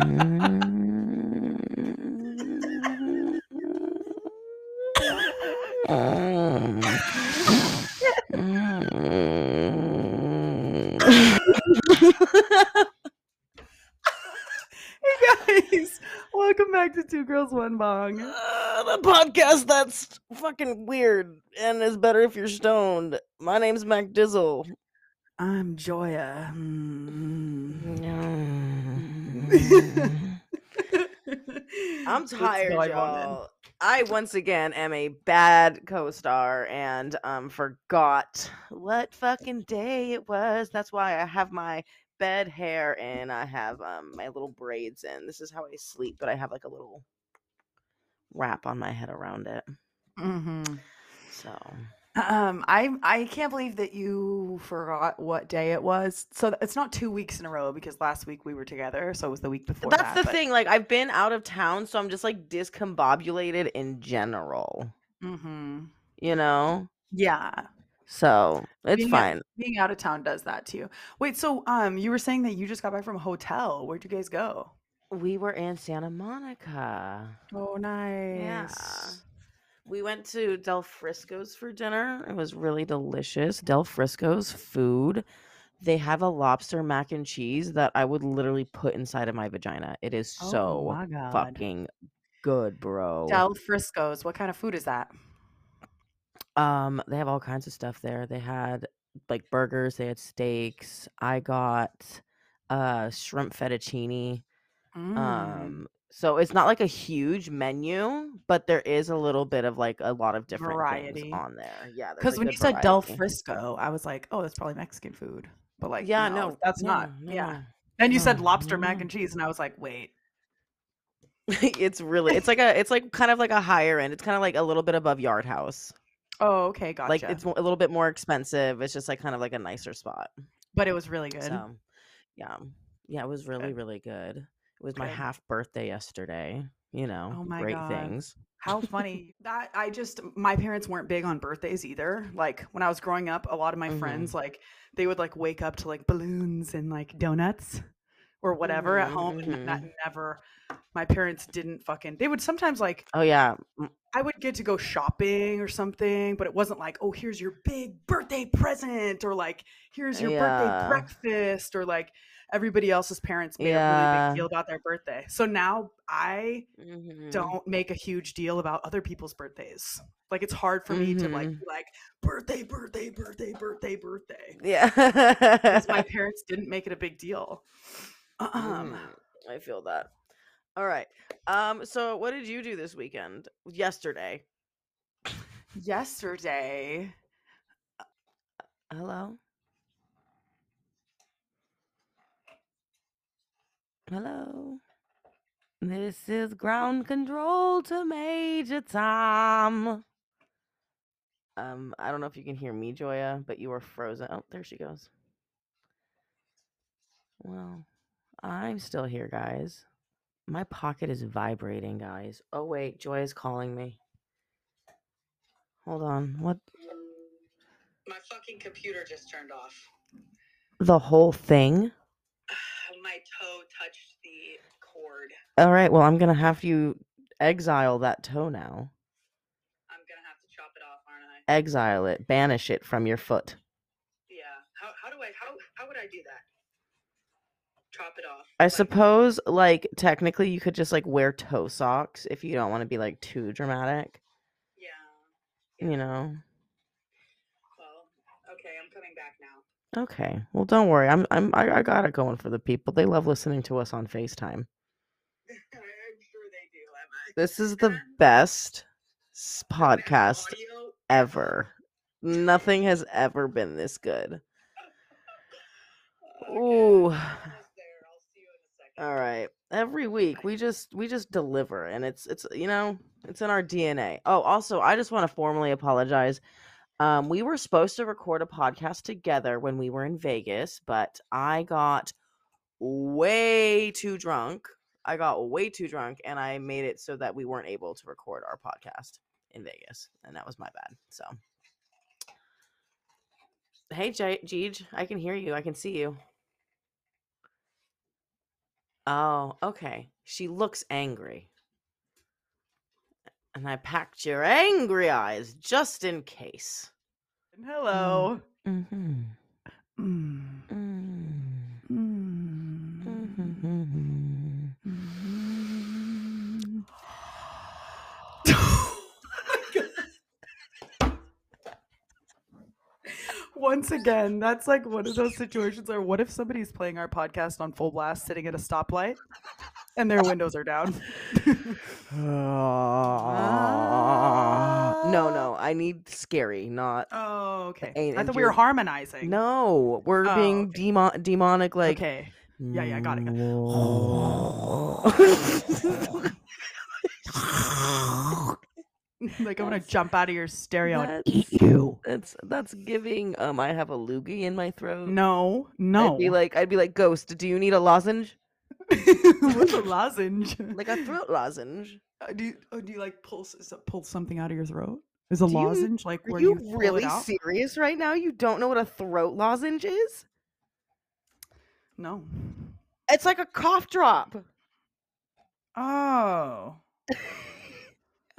hey guys, welcome back to Two Girls One Bong. Uh, the podcast that's fucking weird and is better if you're stoned. My name's Mac Dizzle. I'm Joya. Mm. I'm tired, y'all. I once again am a bad co-star and um forgot what fucking day it was. That's why I have my bed hair and I have um my little braids in. This is how I sleep, but I have like a little wrap on my head around it. Mhm. So Um, I I can't believe that you forgot what day it was. So it's not two weeks in a row because last week we were together, so it was the week before. that's that, the but- thing. Like I've been out of town, so I'm just like discombobulated in general. Mhm. You know? Yeah, So it's Being fine. being out of town does that to you. Wait, so um, you were saying that you just got back from a hotel. Where'd you guys go? We were in Santa Monica. Oh, nice. We went to Del Frisco's for dinner. It was really delicious. Del Frisco's food. They have a lobster mac and cheese that I would literally put inside of my vagina. It is Oh so fucking good, bro. Del Frisco's. What kind of food is that? Um, they have all kinds of stuff there. They had like burgers, they had steaks. I got uh shrimp fettuccine. Mm. Um, so it's not like a huge menu, but there is a little bit of like a lot of different Variety. things on there. Yeah, Because when you said Del. Frisco, I was like, oh, that's probably Mexican food. But like, yeah, no, no, that's no, not. no, yeah. Mm. Then you said mm, lobster no, mac and cheese, and I was like, wait. it's really it's like a it's like kind of like a higher end. It's kind of like a little bit above Yard House. Oh, okay, gotcha. Like it's a little bit more expensive. It's just like kind of like a nicer spot. but it was really good. So, yeah, yeah, it was really really good. It was my Good. half birthday yesterday. You know, Oh my great God. things. How funny that I just my parents weren't big on birthdays either. Like when I was growing up, a lot of my Mhm. friends like they would like wake up to like balloons and like donuts or whatever at Mhm, home, and that mhm. never. My parents didn't fucking. They would sometimes like Oh yeah, I would get to go shopping or something, but it wasn't like, oh, here's your big birthday present, or like, here's your Yeah. birthday breakfast, or like everybody else's parents made a really big deal about their birthday. So now I mhm. don't make a huge deal about other people's birthdays. Like it's hard for me to like Mhm. like birthday, birthday, birthday, birthday, birthday. Yeah, Because my parents didn't make it a big deal. Um, I feel that. All right. Um. So, what did you do this weekend? Yesterday. yesterday, Hello. Hello. This is ground control to Major Tom. Um, I don't know if you can hear me, Joya, but you were frozen. Oh, there she goes. Well, I'm still here, guys. My pocket is vibrating, guys. Oh wait, Joya's calling me. Hold on. What? My fucking computer just turned off. The whole thing? My toe touched the cord. All right. Well, I'm gonna have you exile that toe now. I'm gonna have to chop it off, aren't I? Exile it. Banish it from your foot. Yeah. How, how do I how how would I do that? Chop it off. I Like, suppose, like technically, you could just like wear toe socks if you don't want to be like too dramatic. Yeah. You know. Well, okay, I'm coming back now. Okay. Well, don't worry. I'm I'm I, I got it going for the people. They love listening to us on Facetime. I'm sure they do, Emma. This is the best s- podcast audio ever. Nothing has ever been this good. Okay, Ooh. I'm almost there. I'll see you in a second. All right. Every week we just we just deliver and it's it's you know, it's in our DNA. Oh, also, I just want to formally apologize. Um we were supposed to record a podcast together when we were in Vegas, but I got way too drunk. I got way too drunk and I made it so that we weren't able to record our podcast in Vegas, and that was my bad. So Hey, Jeej, I can hear you. I can see you. Oh, okay. She looks angry. And I packed your angry eyes just in case. Hello. Mm-hmm. Mm. Mm-hmm. Mm. Mm. Once again, that's like one of those situations where what if somebody's playing our podcast on full blast sitting at a stoplight and their windows are down? no, no. I need scary, not. oh, okay. I thought we were harmonizing. No, we're Oh, being okay. demon- demonic, like. okay. Yeah, yeah, I got it, like I'm gonna jump out of your stereo and eat you. That's that's giving. Um, I have a loogie in my throat. No, no. I'd be like, I'd be like, Ghost. Do you need a lozenge? What's a lozenge? Like a throat lozenge? Uh, do you, oh, do you like pull s- s- pull something out of your throat? Is a Do you- lozenge like Are where you, pull it really out? serious right now? You don't know what a throat lozenge is? No. It's like a cough drop. Oh.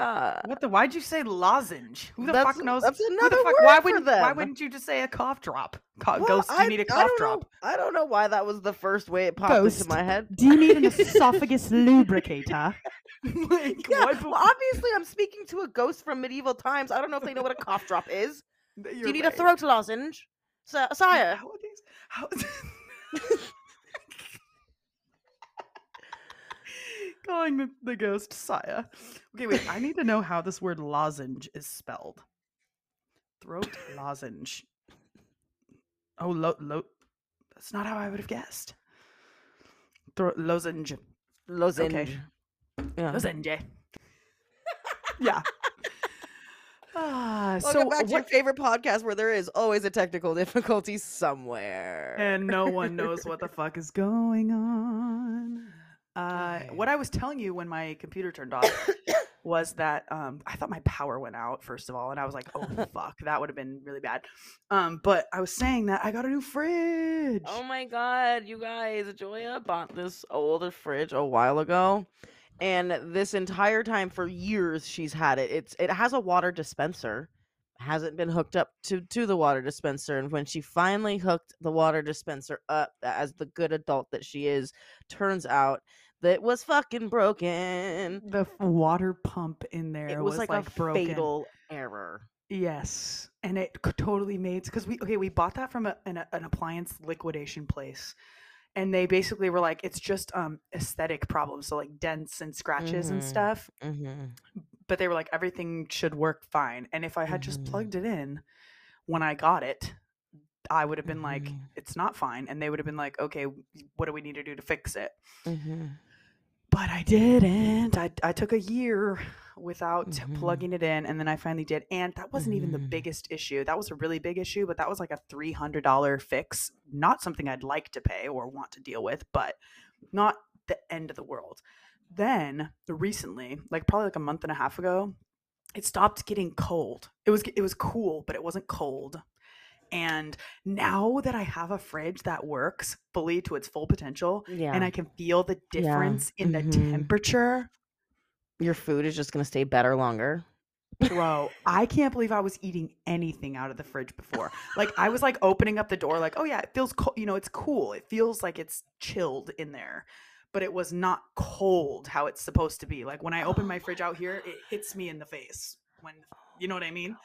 Uh, What the? Why'd you say lozenge? Who the fuck knows? that's who the another fuck? word Why for wouldn't? Why them. wouldn't you just say a cough drop? Co- well, Ghost, I, you need a cough don't drop. Know, I don't know why that was the first way it popped Ghost. into my head. Do you need an esophagus lubricator? like, Yeah, what? well, obviously I'm speaking to a ghost from medieval times. I don't know if they know what a cough drop is. Do you need a throat lozenge, Sa- sire? How are these? How? Calling the, the ghost Saya. Okay, wait. I need to know how this word lozenge is spelled. Throat lozenge. Oh, lo, lo. That's not how I would have guessed. Throat lozenge. Lozenge. Yeah. Lozenge. yeah. Ah, Welcome so back to your favorite podcast where there is always a technical difficulty somewhere. and no one knows what the fuck is going on. Uh, Okay. what I was telling you when my computer turned off was that um, I thought my power went out first of all, and I was like, "Oh fuck, that would have been really bad." Um, but I was saying that I got a new fridge. Oh my god, you guys, Julia bought this older fridge a while ago. And this entire time for years she's had it. It's it has a water dispenser. Hasn't been hooked up to to the water dispenser and when she finally hooked the water dispenser up as the good adult that she is, turns out that it was fucking broken. the f- water pump in there It was, like, like a broken. fatal error. Yes, and it totally made because we okay we bought that from a, an, an appliance liquidation place, and they basically were like it's just um aesthetic problems, so like dents and scratches and Mhm. stuff. hmm But they were like everything should work fine, and if I had just plugged it in when I got it, I would have been like Mhm. it's not fine, and they would have been like okay, what do we need to do to fix it? hmm But I didn't. I I took a year without Mhm. plugging it in, and then I finally did. And that wasn't even the Mhm. biggest issue. That was a really big issue, but that was like a three hundred dollar fix. Not something I'd like to pay or want to deal with, but not the end of the world. Then recently, like probably like a month and a half ago, it stopped getting cold. It was it was cool, but it wasn't cold. And now that I have a fridge that works fully to its full potential, Yeah. and I can feel the Yeah, difference in the mhm. temperature. Your food is just gonna stay better longer. Bro, I can't believe I was eating anything out of the fridge before. Like I was like opening up the door, like, oh yeah, it feels cold. You know, it's cool. It feels like it's chilled in there, but it was not cold how it's supposed to be. Like when I open my fridge out here, it hits me in the face. When you know what I mean.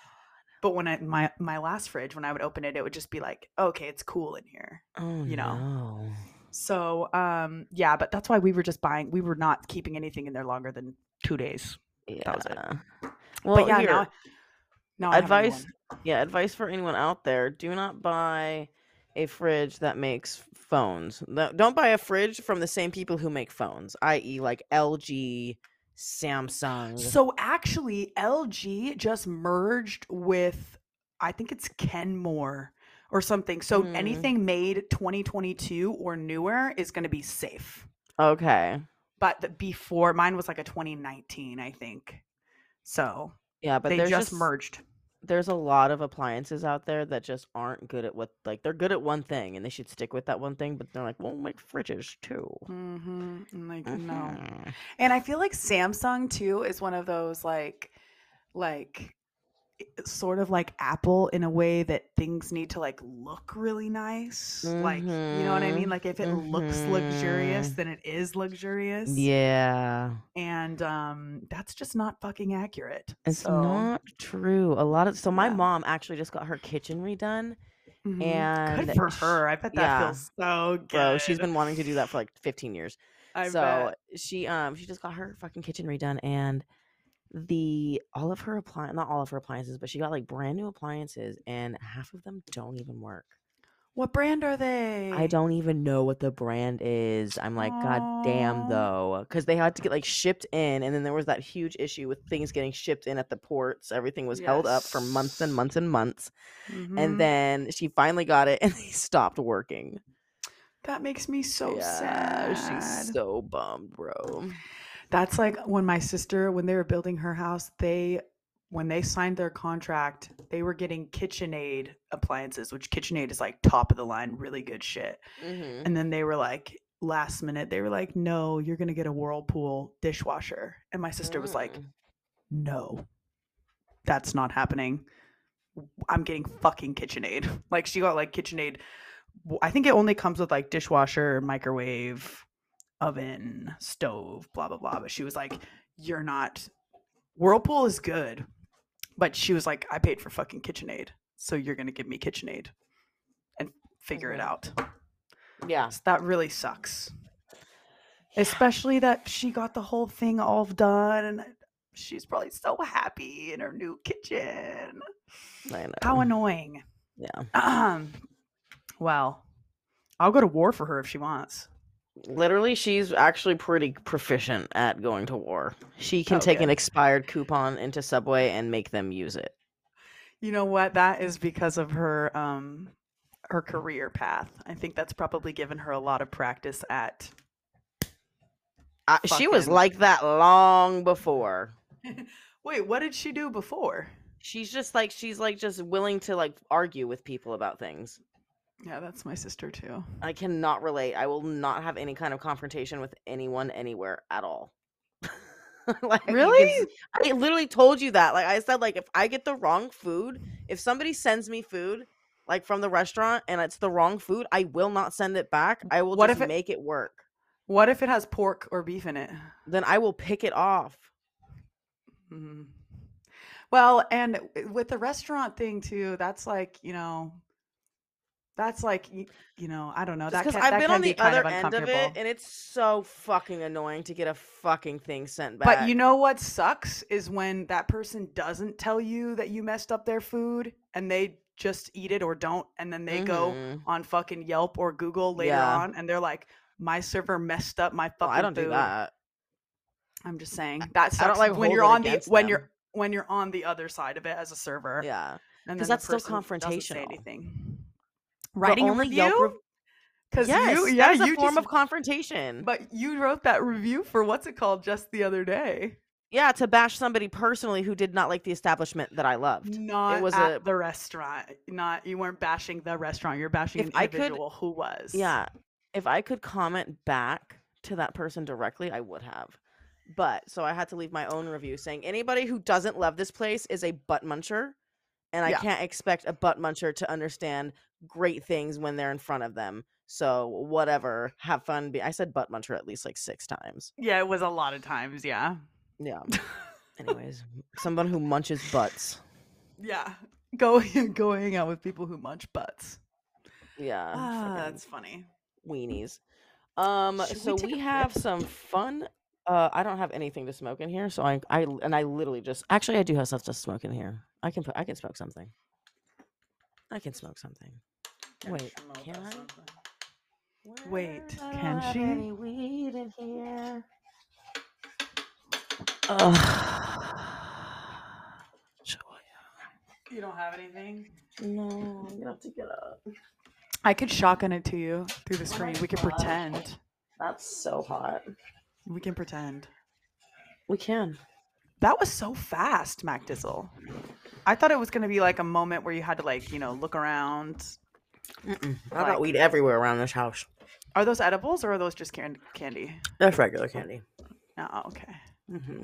But when I my my last fridge, when I would open it, it would just be like, okay, it's cool in here. Oh You know. no. So um yeah, but that's why we were just buying. We were not keeping anything in there longer than two days. Yeah. That was it. Well, but yeah, here, now, now advice. Yeah, advice for anyone out there: Do not buy a fridge that makes phones. No- Don't buy a fridge from the same people who make phones, i.e., like LG, Samsung. So actually, LG just merged with, I think it's Kenmore or something. So Mm. anything made 2022 or newer is going to be safe. okay. But the, before mine was like a 2019, I think. So Yeah, but they just, just merged. There's a lot of appliances out there that just aren't good at what like they're good at one thing and they should stick with that one thing, but they're like, we'll make fridges too. Mm-hmm. Like, no. Mhm. And I feel like Samsung too is one of those like like sort of like Apple in a way that things need to like look really nice. Like, you know what I mean? Mhm. Like if it looks luxurious, Mhm. then it is luxurious. Yeah. And um that's just not fucking accurate. It's So, not true. A lot of so my Yeah. mom actually just got her kitchen redone. mhm. and good for her. I bet that yeah. feels so good. Bro, she's been wanting to do that for like 15 years. I so bet. she um she just got her fucking kitchen redone and the all of her appliance not all of her appliances, but she got like brand new appliances and half of them don't even work. What brand are they? I don't even know what the brand is. I'm like, God damn though. Because they had to get like shipped in, and then there was that huge issue with things getting shipped in at the ports. Everything was held up for months and months and months. Mhm. And then she finally got it and they stopped working. that makes me so yeah, sad. she's so bummed, bro. That's like when my sister, when they were building her house, they when they signed their contract, they were getting KitchenAid appliances, which KitchenAid is like top of the line, really good shit. Mm-hmm. And then they were like, last minute, they were like, no, you're gonna get a Whirlpool dishwasher. And my sister was like, Mm. no, that's not happening. I'm getting fucking KitchenAid. Like she got like KitchenAid. I think it only comes with like dishwasher, microwave, oven, stove, blah blah blah. But she was like, "You're not." Whirlpool is good, but she was like, "I paid for fucking KitchenAid, so you're gonna give me KitchenAid and figure it Mhm. out." yeah. So that really sucks. Especially that she got the whole thing all done and she's probably so happy in her new kitchen. I know. How annoying. yeah. Um, well, I'll go to war for her if she wants. Literally, she's actually pretty proficient at going to war. She can Oh, take an expired coupon into Subway and make them use it. You know what? That is because of her um her career path. I think that's probably given her a lot of practice at I, she was like that long before. Wait, what did she do before? She's just like she's like just willing to like argue with people about things. Yeah, that's my sister too. I cannot relate. I will not have any kind of confrontation with anyone anywhere at all. like, Really? I literally told you that. Like I said, like if I get the wrong food, if somebody sends me food like from the restaurant and it's the wrong food, I will not send it back. I will What just if it- make it work. What if it has pork or beef in it? Then I will pick it off. Mhm. Well, and with the restaurant thing too, that's like you know, that's like you know, I don't know. That Because I've been on be the other of end of it, and it's so fucking annoying to get a fucking thing sent back. But you know what sucks is when that person doesn't tell you that you messed up their food and they just eat it or don't, and then they go Mhm. on fucking Yelp or Google later Yeah. on and they're like, "My server messed up my Well, fucking I don't food." do that. I'm just saying that sucks I don't, like, when you're on the against when you're when you're on the other side of it as a server. Yeah. and 'Cause then the that's still person doesn't say confrontational. anything. Writing a review because Yes, you that yeah is a you form just, of confrontation. but you wrote that review for what's it called just the other day. yeah, to bash somebody personally who did not like the establishment that I loved. Not was at a- the restaurant. Not you weren't bashing the restaurant. You're bashing an I could- individual who was. Yeah. If I could comment back to that person directly, I would have. But so I had to leave my own review saying anybody who doesn't love this place is a butt muncher. And I Yeah. can't expect a butt muncher to understand great things when they're in front of them. So whatever. Have fun. Be- I said butt muncher at least like six times. Yeah, it was a lot of times. Yeah. Yeah. Anyways, someone who munches butts. Yeah. Go go hang out with people who munch butts. Yeah. Ah, that's funny. weenies. Um, Should so take we, have rip? some fun. Uh, I don't have anything to smoke in here, so I, I, and I literally just actually I do have stuff to smoke in here. I can put, I can smoke something. I can smoke something. Wait, can I? Wait, Where do can I she? Any weed in here? Ugh. Should You don't have anything? I? No, I'm gonna have to get up. I could shotgun it to you through the Oh screen. my We could God. pretend. That's so hot. We can pretend. We can. That was so fast, Mac Dizzle. I thought it was gonna be like a moment where you had to like you know look around. Mm-mm. I Like- got weed everywhere around this house. Are those edibles or are those just can- candy? That's regular candy. Oh, okay. hmm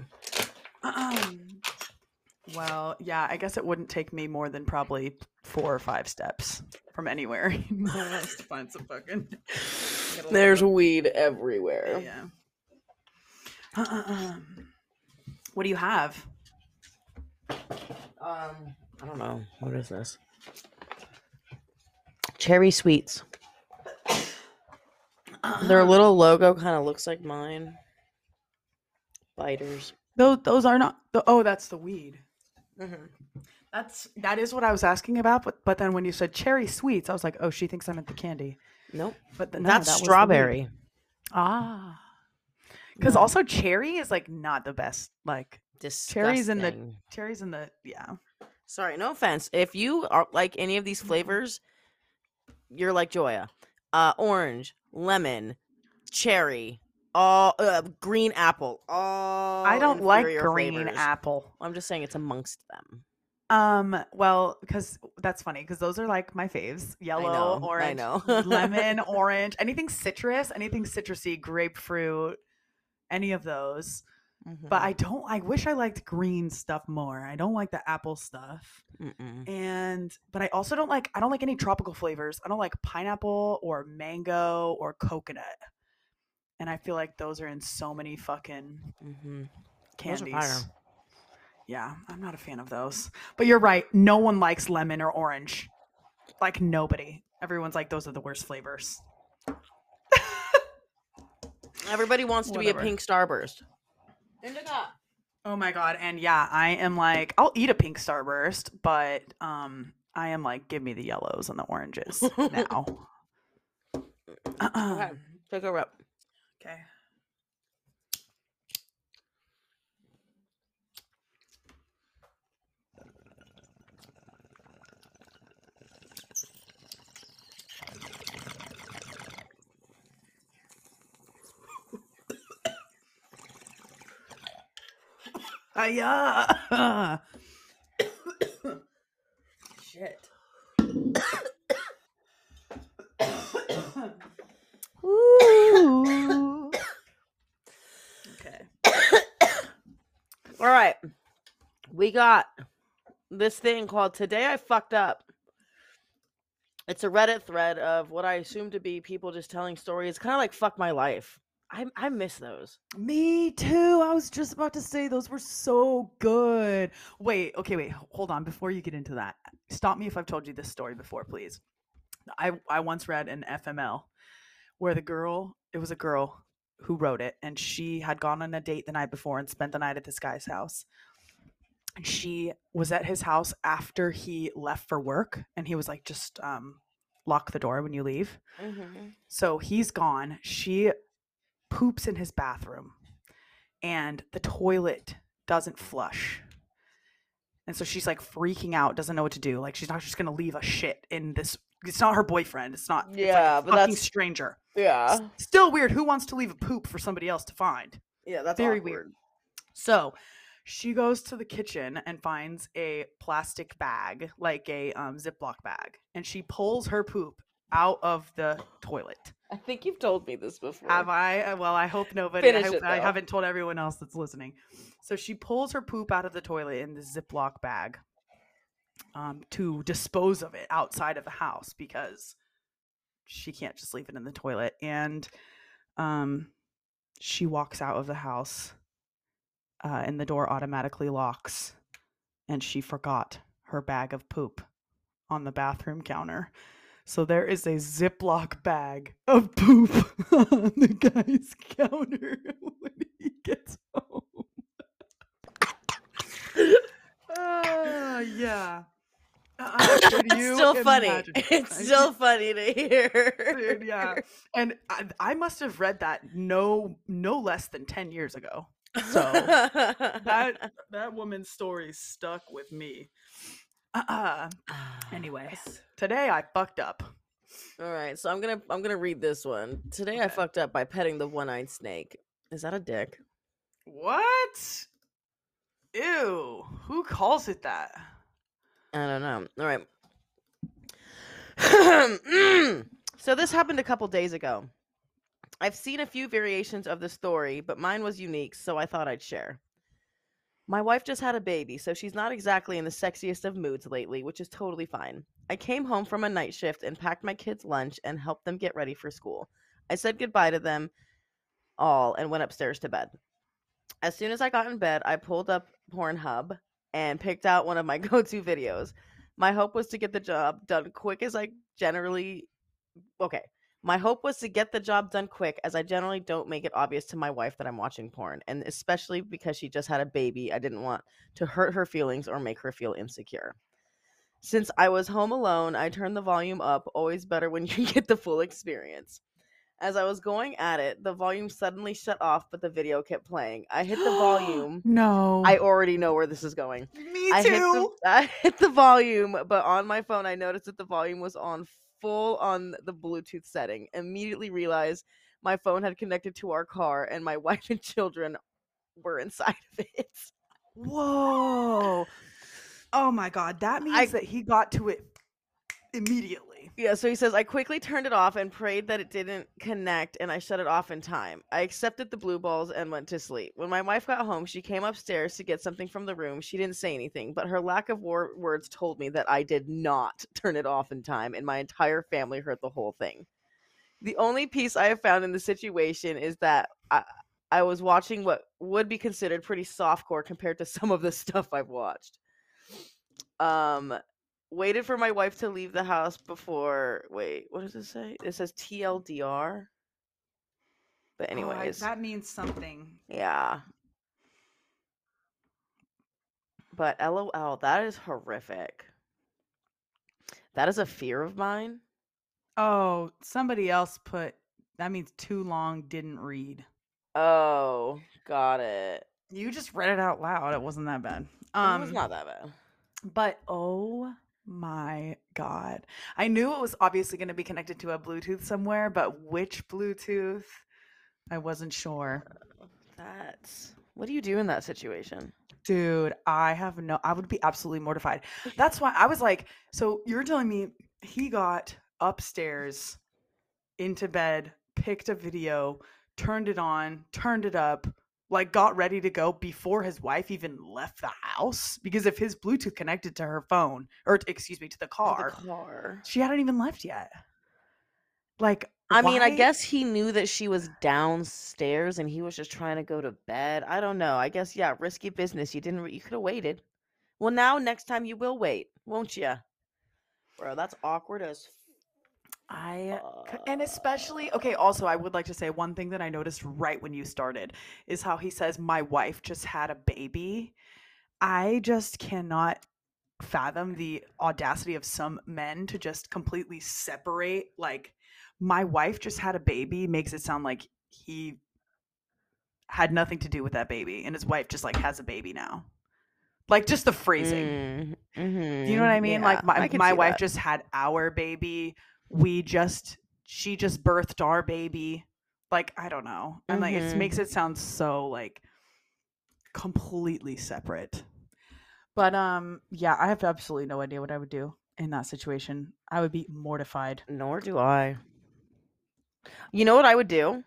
Um, well, yeah, I guess it wouldn't take me more than probably four or five steps from anywhere in my house to find some fucking. get a little There's weed everywhere. yeah. Um, what do you have? Um, I don't know. What is this? Cherry sweets. Their little logo kind of looks like mine. Biters. Those those are not. The, oh, that's the weed. Mm-hmm. That's that is what I was asking about. But but then when you said cherry sweets, I was like, oh, she thinks I meant the candy. Nope. But the, no, That's that was the strawberry. Ah. Because No. also cherry is like not the best. Like Cherries in the- Disgusting. cherries in the yeah. Sorry, no offense. If you are like any of these flavors, you're like Joya. Uh, orange, lemon, cherry, all uh, green apple. All I don't like green flavors. apple. I'm just saying it's amongst them. Um, well, because that's funny because those are like my faves: yellow, know, I orange, know. lemon, orange, anything citrus, anything citrusy, grapefruit, any of those. But Mhm. But I don't. I wish I liked green stuff more. I don't like the apple stuff, Mm-mm. and but I also don't like. I don't like any tropical flavors. I don't like pineapple or mango or coconut. And I feel like those are in so many fucking mm-hmm. Candies. Yeah, I'm not a fan of those. But you're right. No one likes lemon or orange. Like nobody. Everyone's like those are the worst flavors. Everybody wants to be a pink starburst. Oh my god. And yeah, I am like I'll eat a pink starburst, but um I am like give me the yellows and the oranges now. Okay, take a rip. okay. Uh, Hiya! Shit. Ooh. Okay. All right. We got this thing called Today I Fucked Up. It's a Reddit thread of what I assume to be people just telling stories. Kind of like fuck my life. I I miss those. Me too. I was just about to say those were so good. Wait, okay, wait. Hold on before you get into that. Stop me if I've told you this story before, please. I I once read an FML where the girl, it was a girl who wrote it and she had gone on a date the night before and spent the night at this guy's house. And she was at his house after he left for work and he was like just um lock the door when you leave. So he's gone. She poops in his bathroom and the toilet doesn't flush. And so she's like freaking out, doesn't know what to do. Like she's not just gonna leave a shit in this. It's not her boyfriend. It's not. it's like a Yeah, but fucking that's- stranger. Yeah. S- Still weird. Who wants to leave a poop for somebody else to find? Yeah, that's Very awkward. weird. So she goes to the kitchen and finds a plastic bag, like a um, Ziploc bag, and she pulls her poop out of the toilet. I think you've told me this before. Have I? Uh, Well, I hope nobody. I, hope it, I haven't told everyone else that's listening. So she pulls her poop out of the toilet in the Ziploc bag um, to dispose of it outside of the house because she can't just leave it in the toilet. And um, she walks out of the house, uh, and the door automatically locks. And she forgot her bag of poop on the bathroom counter. So there is a Ziploc bag of poop on the guy's counter when he gets home. Ah, yeah. Uh, it's still funny. imagine? It's still funny to hear. Dude, yeah. And I, I must have read that no no less than 10 years ago. So that that woman's story stuck with me. Uh, uh. anyways, today I fucked up. All right, so I'm gonna I'm gonna read this one. Today I fucked up by petting the one-eyed snake. Is that a dick? What? Ew. Who calls it that? I don't know. All right. Mm. so this happened a couple days ago. I've seen a few variations of the story, but mine was unique, so I thought I'd share. My wife just had a baby, so she's not exactly in the sexiest of moods lately, which is totally fine. I came home from a night shift and packed my kids' lunch and helped them get ready for school. I said goodbye to them all and went upstairs to bed. As soon as I got in bed, I pulled up Pornhub and picked out one of my go to videos. My hope was to get the job done quick as I generally. Okay. My hope was to get the job done quick as I generally don't make it obvious to my wife that I'm watching porn. And especially because she just had a baby, I didn't want to hurt her feelings or make her feel insecure. Since I was home alone, I turned the volume up, always better when you get the full experience. As I was going at it, the volume suddenly shut off, but the video kept playing. I hit the volume. No. I already know where this is going. Me I too. hit, the, I hit the volume, but on my phone, I noticed that the volume was on full on the Bluetooth setting. Immediately realized my phone had connected to our car, and my wife and children were inside of it. Whoa. Oh my god. That means I- that he got to it immediately. Yeah, so he says, I quickly turned it off and prayed that it didn't connect, and I shut it off in time. I accepted the blue balls and went to sleep. When my wife got home, she came upstairs to get something from the room. She didn't say anything, but her lack of wor- words told me that I did not turn it off in time, and my entire family heard the whole thing. The only piece I have found in the situation is that I, I was watching what would be considered pretty softcore compared to some of the stuff I've watched. Um, waited for my wife to leave the house before wait what does it say it says tldr but Oh, anyways that means something. yeah but lol that is horrific that is a fear of mine Oh, somebody else put that means too long didn't read. oh got it You just read it out loud. It wasn't that bad. um, Um it's not that bad But oh my god. I knew it was obviously going to be connected to a Bluetooth somewhere, but which Bluetooth? I wasn't sure. Oh, that's what do you do in that situation Dude, I have no I would be absolutely mortified. That's why I was like, so you're telling me he got upstairs into bed, picked a video, turned it on, turned it up, like got ready to go before his wife even left the house because if his Bluetooth connected to her phone or excuse me to the car, the car she hadn't even left yet. Like I mean, I guess he knew that she was downstairs and he was just trying to go to bed. I don't know. I guess yeah, risky business. You didn't. You could have waited. Well, now next time you will wait, won't you? Bro, that's awkward as. I and especially okay also i would like to say one thing that i noticed right when you started is how he says my wife just had a baby. I just cannot fathom the audacity of some men to just completely separate like my wife just had a baby makes it sound like he had nothing to do with that baby and his wife just like has a baby now. Like just the phrasing. Mm, do you know what I mean? yeah, like my my wife that. just had our baby. We just she just birthed our baby. Like I don't know. And like it Mhm. makes it sound so like completely separate. But um yeah, I have absolutely no idea what I would do in that situation. I would be mortified. Nor do I. You know what I would do?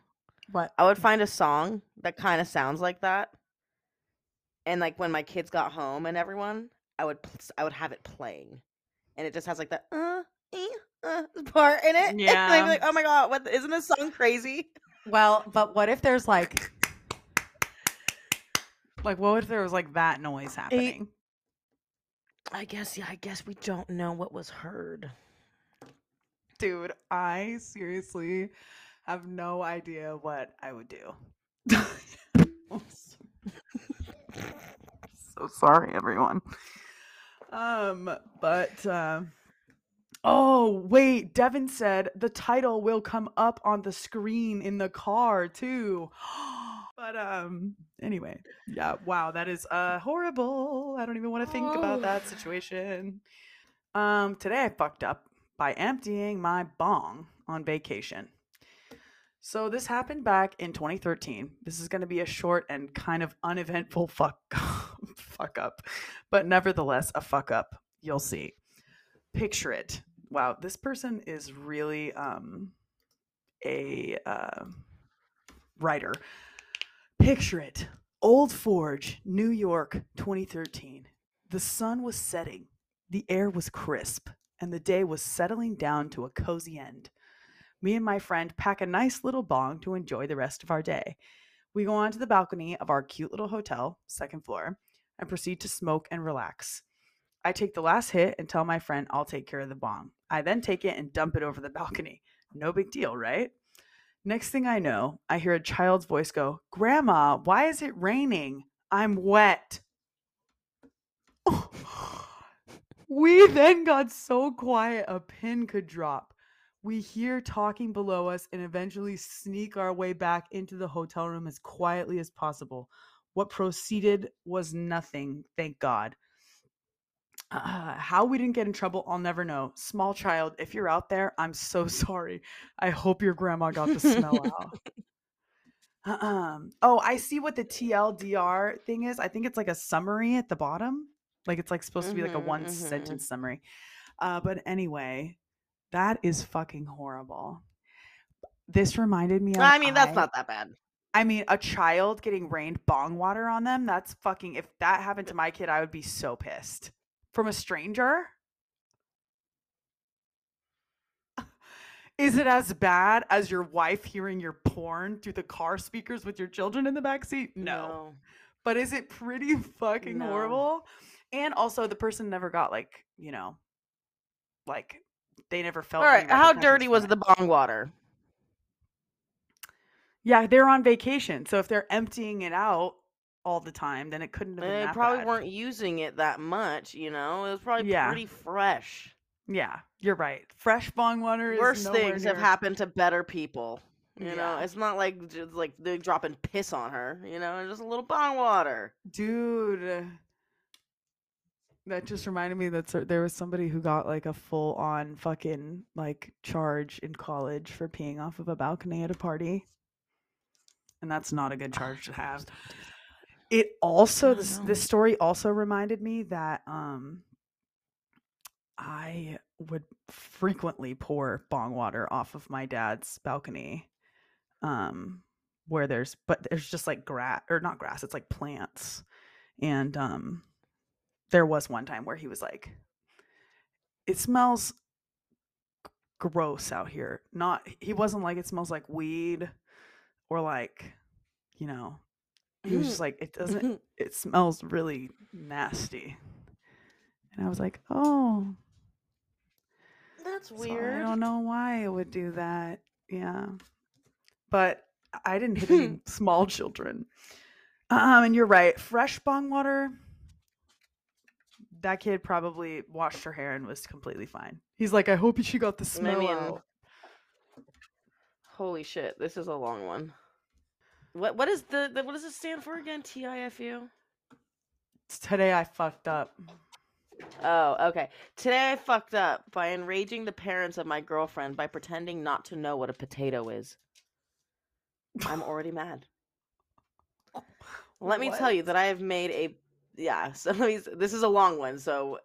What? I would find a song that kind of sounds like that, and like when my kids got home and everyone, I would pl- I would have it playing, and it just has like that uh, uh part in it. and I'd Yeah. be like, oh my god, what isn't this song crazy? Well, but what if there's like like what if there was like that noise happening? I guess yeah, I guess we don't know what was heard. Dude, I seriously have no idea what I would do. so sorry, everyone. Um, but um Oh, wait, Devin said the title will come up on the screen in the car too. but um anyway, yeah, wow, that is uh horrible. I don't even want to think about that situation. Um today I fucked up by emptying my bong on vacation. So this happened back in 2013. This is going to be a short and kind of uneventful fuck fuck up, but nevertheless a fuck up. You'll see. Picture it. Wow, this person is really um a uh, writer. Picture it. Old Forge, New York, 2013. The sun was setting, the air was crisp, and the day was settling down to a cozy end. Me and my friend pack a nice little bong to enjoy the rest of our day. We go onto the balcony of our cute little hotel, second floor, and proceed to smoke and relax. I take the last hit and tell my friend I'll take care of the bong. I then take it and dump it over the balcony. No big deal, right? Next thing I know, I hear a child's voice go, Grandma, why is it raining? I'm wet. we then got so quiet a pin could drop. We hear talking below us and eventually sneak our way back into the hotel room as quietly as possible. What proceeded was nothing, thank God. Uh, how we didn't get in trouble, I'll never know. Small child, if you're out there, I'm so sorry. I hope your grandma got the smell out. Um, oh, I see what the TLDR thing is. I think it's like a summary at the bottom. Like it's like supposed to be like a Mhm, one mhm. sentence summary. Uh, but anyway, that is fucking horrible. This reminded me of I mean, that's I- not that bad. I mean, a child getting rained bong water on them, that's fucking if that happened to my kid, I would be so pissed. From a stranger? Is it as bad as your wife hearing your porn through the car speakers with your children in the back seat? No. But is it pretty fucking No. horrible? And also the person never got like, you know, like they never felt All right. How dirty was the bong water? Yeah, they're on vacation. So if they're emptying it out all the time, then it couldn't have been They probably bad. weren't using it that much, you know? It was probably Yeah. pretty fresh. Yeah, you're right. Fresh bong water is Worse things have happened to better people. You know, it's not like just like they're dropping piss on her, you know, just a little bong water. Dude, that just reminded me that there was somebody who got like a full on fucking like charge in college for peeing off of a balcony at a party. And that's not a good ah, charge to have. It also this know. this story also reminded me that um I would frequently pour bong water off of my dad's balcony. Um where there's but there's just like grass or not grass, it's like plants. And um there was one time where he was like it smells gross out here. Not he wasn't like it smells like weed or like you know he was just like it doesn't it smells really nasty. And I was like, "Oh, That's so weird. I don't know why it would do that." Yeah. But I didn't hit any small children. Um, and you're right. Fresh bong water. That kid probably washed her hair and was completely fine. He's like, I hope she got the smell mean, out. Holy shit, this is a long one. What what is the, the what does it stand for again? TIFU? Today I fucked up. Oh, okay. Today I fucked up by enraging the parents of my girlfriend by pretending not to know what a potato is. I'm already mad. Let me tell you that I have made a yeah. So let me, this is a long one. So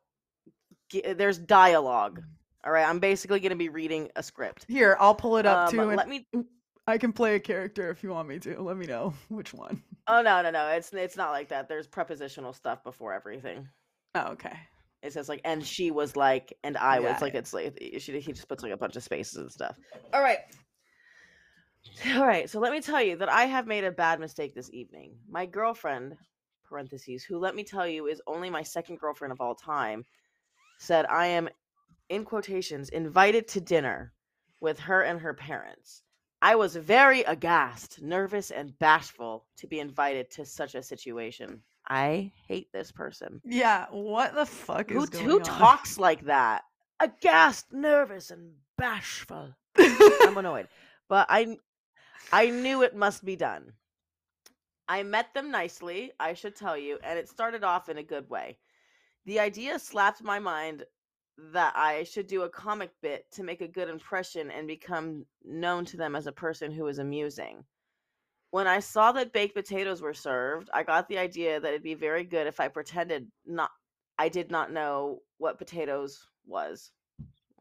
g- there's dialogue. All right, I'm basically going to be reading a script. Here, I'll pull it up Um, too. And let me. I can play a character if you want me to. Let me know which one. Oh no, no, no. It's it's not like that. There's prepositional stuff before everything. Oh, okay. It says like, and she was like, and I was Yeah, like. yeah. It's like she, he just puts like a bunch of spaces and stuff. All right. All right. So let me tell you that I have made a bad mistake this evening. My girlfriend, parentheses, who let me tell you is only my second girlfriend of all time, said I am, in quotations, invited to dinner with her and her parents. I was very aghast, nervous, and bashful to be invited to such a situation. I hate this person. Yeah, what the fuck Who is going who on? talks like that? Aghast, nervous, and bashful. I'm annoyed, but I I knew it must be done. I met them nicely, I should tell you, and it started off in a good way. The idea slapped my mind that I should do a comic bit to make a good impression and become known to them as a person who is amusing. When I saw that baked potatoes were served, I got the idea that it'd be very good if I pretended not I did not know what potatoes was.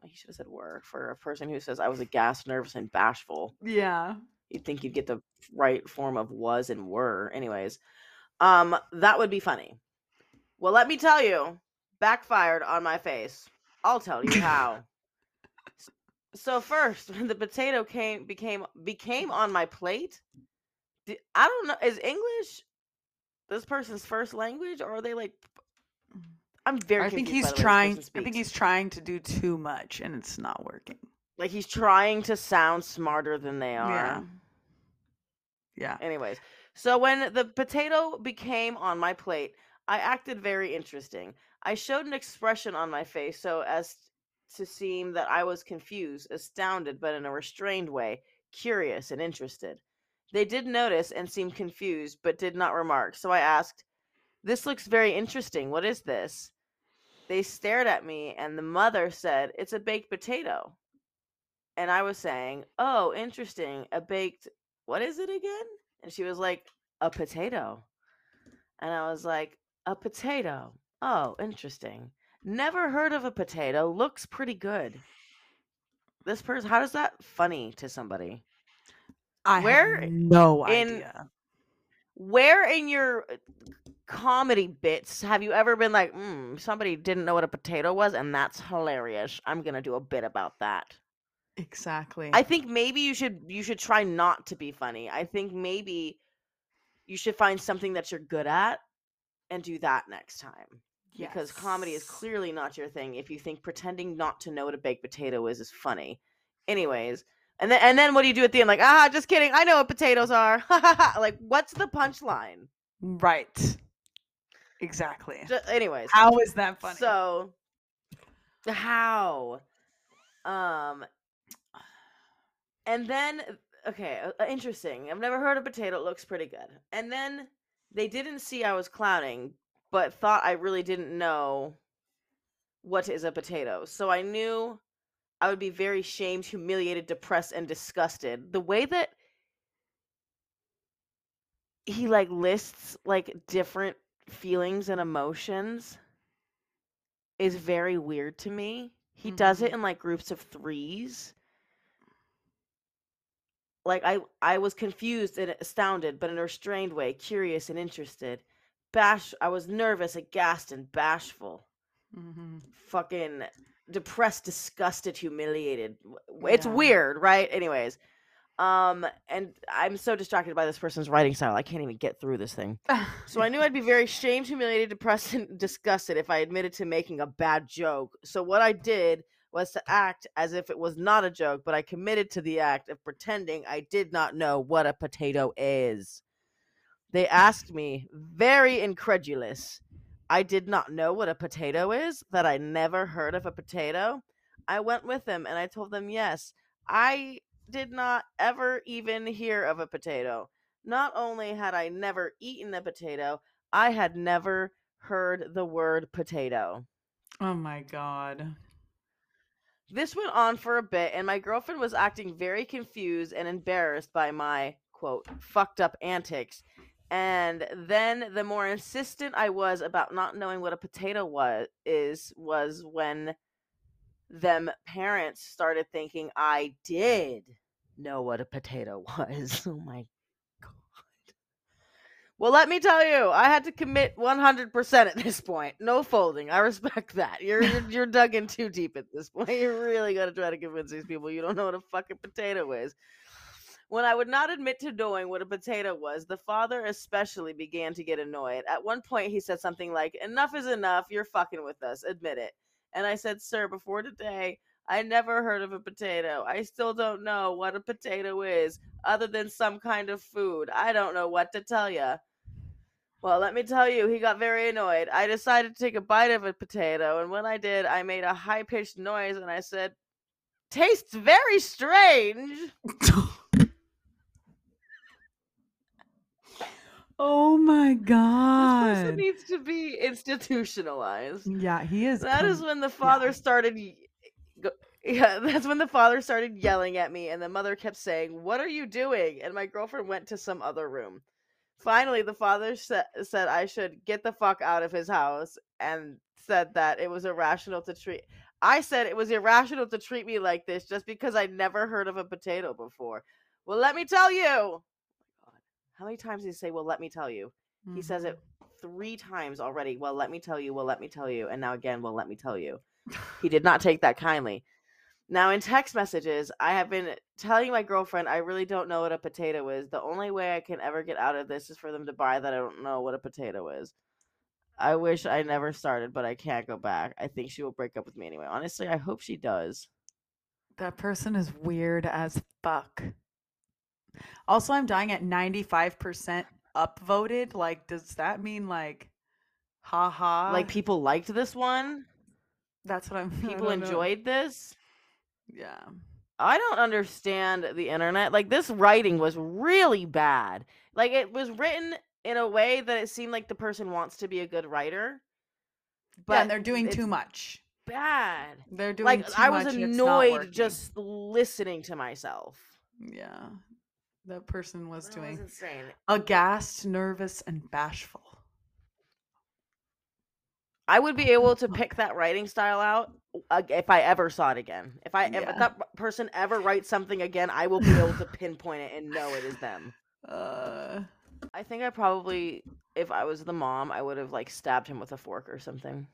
He should have said were for a person who says I was aghast, nervous, and bashful. Yeah. You'd think you'd get the right form of was and were. Anyways, um, that would be funny. Well, let me tell you, backfired on my face. I'll tell you how. So first, when the potato came became became on my plate, I don't know. Is English this person's first language, or are they like? I'm very. I think he's by the way this trying. I think he's trying to do too much, and it's not working. like he's trying to sound smarter than they are. Yeah. Yeah. Anyways, so when the potato became on my plate, I acted very interesting. I showed an expression on my face so as to seem that I was confused, astounded, but in a restrained way, curious and interested. They did notice and seemed confused, but did not remark. So I asked, This looks very interesting. What is this? They stared at me, and the mother said, It's a baked potato. And I was saying, Oh, interesting. A baked what is it again? And she was like, a potato. And I was like, a potato. Oh, interesting. Never heard of a potato. Looks pretty good. This person, how does that funny to somebody? I Where have no in- idea. Where in your uh, comedy bits have you ever been like, mm, somebody didn't know what a potato was, and that's hilarious. I'm gonna do a bit about that. Exactly. I think maybe you should you should try not to be funny. I think maybe you should find something that you're good at and do that next time. Because comedy is clearly not your thing if you think pretending not to know what a baked potato is is funny. Anyways, and then and then what do you do at the end? Like, ah, just kidding. I know what potatoes are. like, what's the punchline? Right. Exactly. Ju- anyways, How is that funny? So how? Um and then okay, uh, uh, interesting. I've never heard of potato. It looks pretty good. And then they didn't see I was clowning, but thought I really didn't know what is a potato. So I knew I would be very shamed, humiliated, depressed, and disgusted. The way that he like lists like different feelings and emotions is very weird to me. He does it Mhm. in like groups of threes. Like I I was confused and astounded, but in a restrained way, curious and interested. Bash I was nervous, aghast, and bashful. Mhm. Fucking depressed, disgusted, humiliated. It's Yeah. weird, right? Anyways. Um, and I'm so distracted by this person's writing style. I can't even get through this thing. So I knew I'd be very shamed, humiliated, depressed, and disgusted if I admitted to making a bad joke. So what I did was to act as if it was not a joke, but I committed to the act of pretending I did not know what a potato is. They asked me, very incredulous. I did not know what a potato is, that I never heard of a potato. I went with them and I told them, yes, I did not ever even hear of a potato. Not only had I never eaten a potato, I had never heard the word potato. oh my god. This went on for a bit, and my girlfriend was acting very confused and embarrassed by my quote fucked up antics. And then the more insistent I was about not knowing what a potato was is was when them parents started thinking I did know what a potato was. Oh my god. Well, let me tell you, I had to commit 100% at this point. No folding. I respect that. You're you're, you're dug in too deep at this point. You're really going to try to convince these people you don't know what a fucking potato is. When I would not admit to knowing what a potato was, the father especially began to get annoyed. At one point, he said something like, Enough is enough. You're fucking with us. Admit it. And I said, Sir, before today, I never heard of a potato. I still don't know what a potato is, other than some kind of food. I don't know what to tell you. Well, let me tell you, he got very annoyed. I decided to take a bite of a potato, and when I did, I made a high pitched noise and I said, Tastes very strange. oh my god. This person needs to be institutionalized. Yeah, he is. That is when the father yeah. started. yeah, that's when the father started yelling at me, and the mother kept saying, "What are you doing?" And my girlfriend went to some other room. Finally, the father sa- said I should get the fuck out of his house, and said that it was irrational to treat. I said it was irrational to treat me like this just because I never heard of a potato before. Well, let me tell you. How many times did he say, Well, let me tell you? He says it mm-hmm. three times already. Well, let me tell you. Well, let me tell you. And now again, well, let me tell you. He did not take that kindly. Now, in text messages, I have been telling my girlfriend I really don't know what a potato is. The only way I can ever get out of this is for them to buy that I don't know what a potato is. I wish I never started, but I can't go back. I think she will break up with me anyway. Honestly, I hope she does. That person is weird as fuck. Also, I'm dying at 95% upvoted. Like, does that mean like, haha? like people liked this one. that's what I'm. People know. enjoyed this. Yeah. I don't understand the internet. Like this writing was really bad. Like it was written in a way that it seemed like the person wants to be a good writer. But But they're doing too much. bad. They're doing Like I was much and it's annoyed just listening to myself. Yeah. That person was That doing was insane. aghast, nervous, and bashful. I would be able to pick that writing style out uh, if I ever saw it again. If I if that person ever writes something again, I will be able to pinpoint it and know it is them. Uh, I think I probably, if I was the mom, I would have like stabbed him with a fork or something.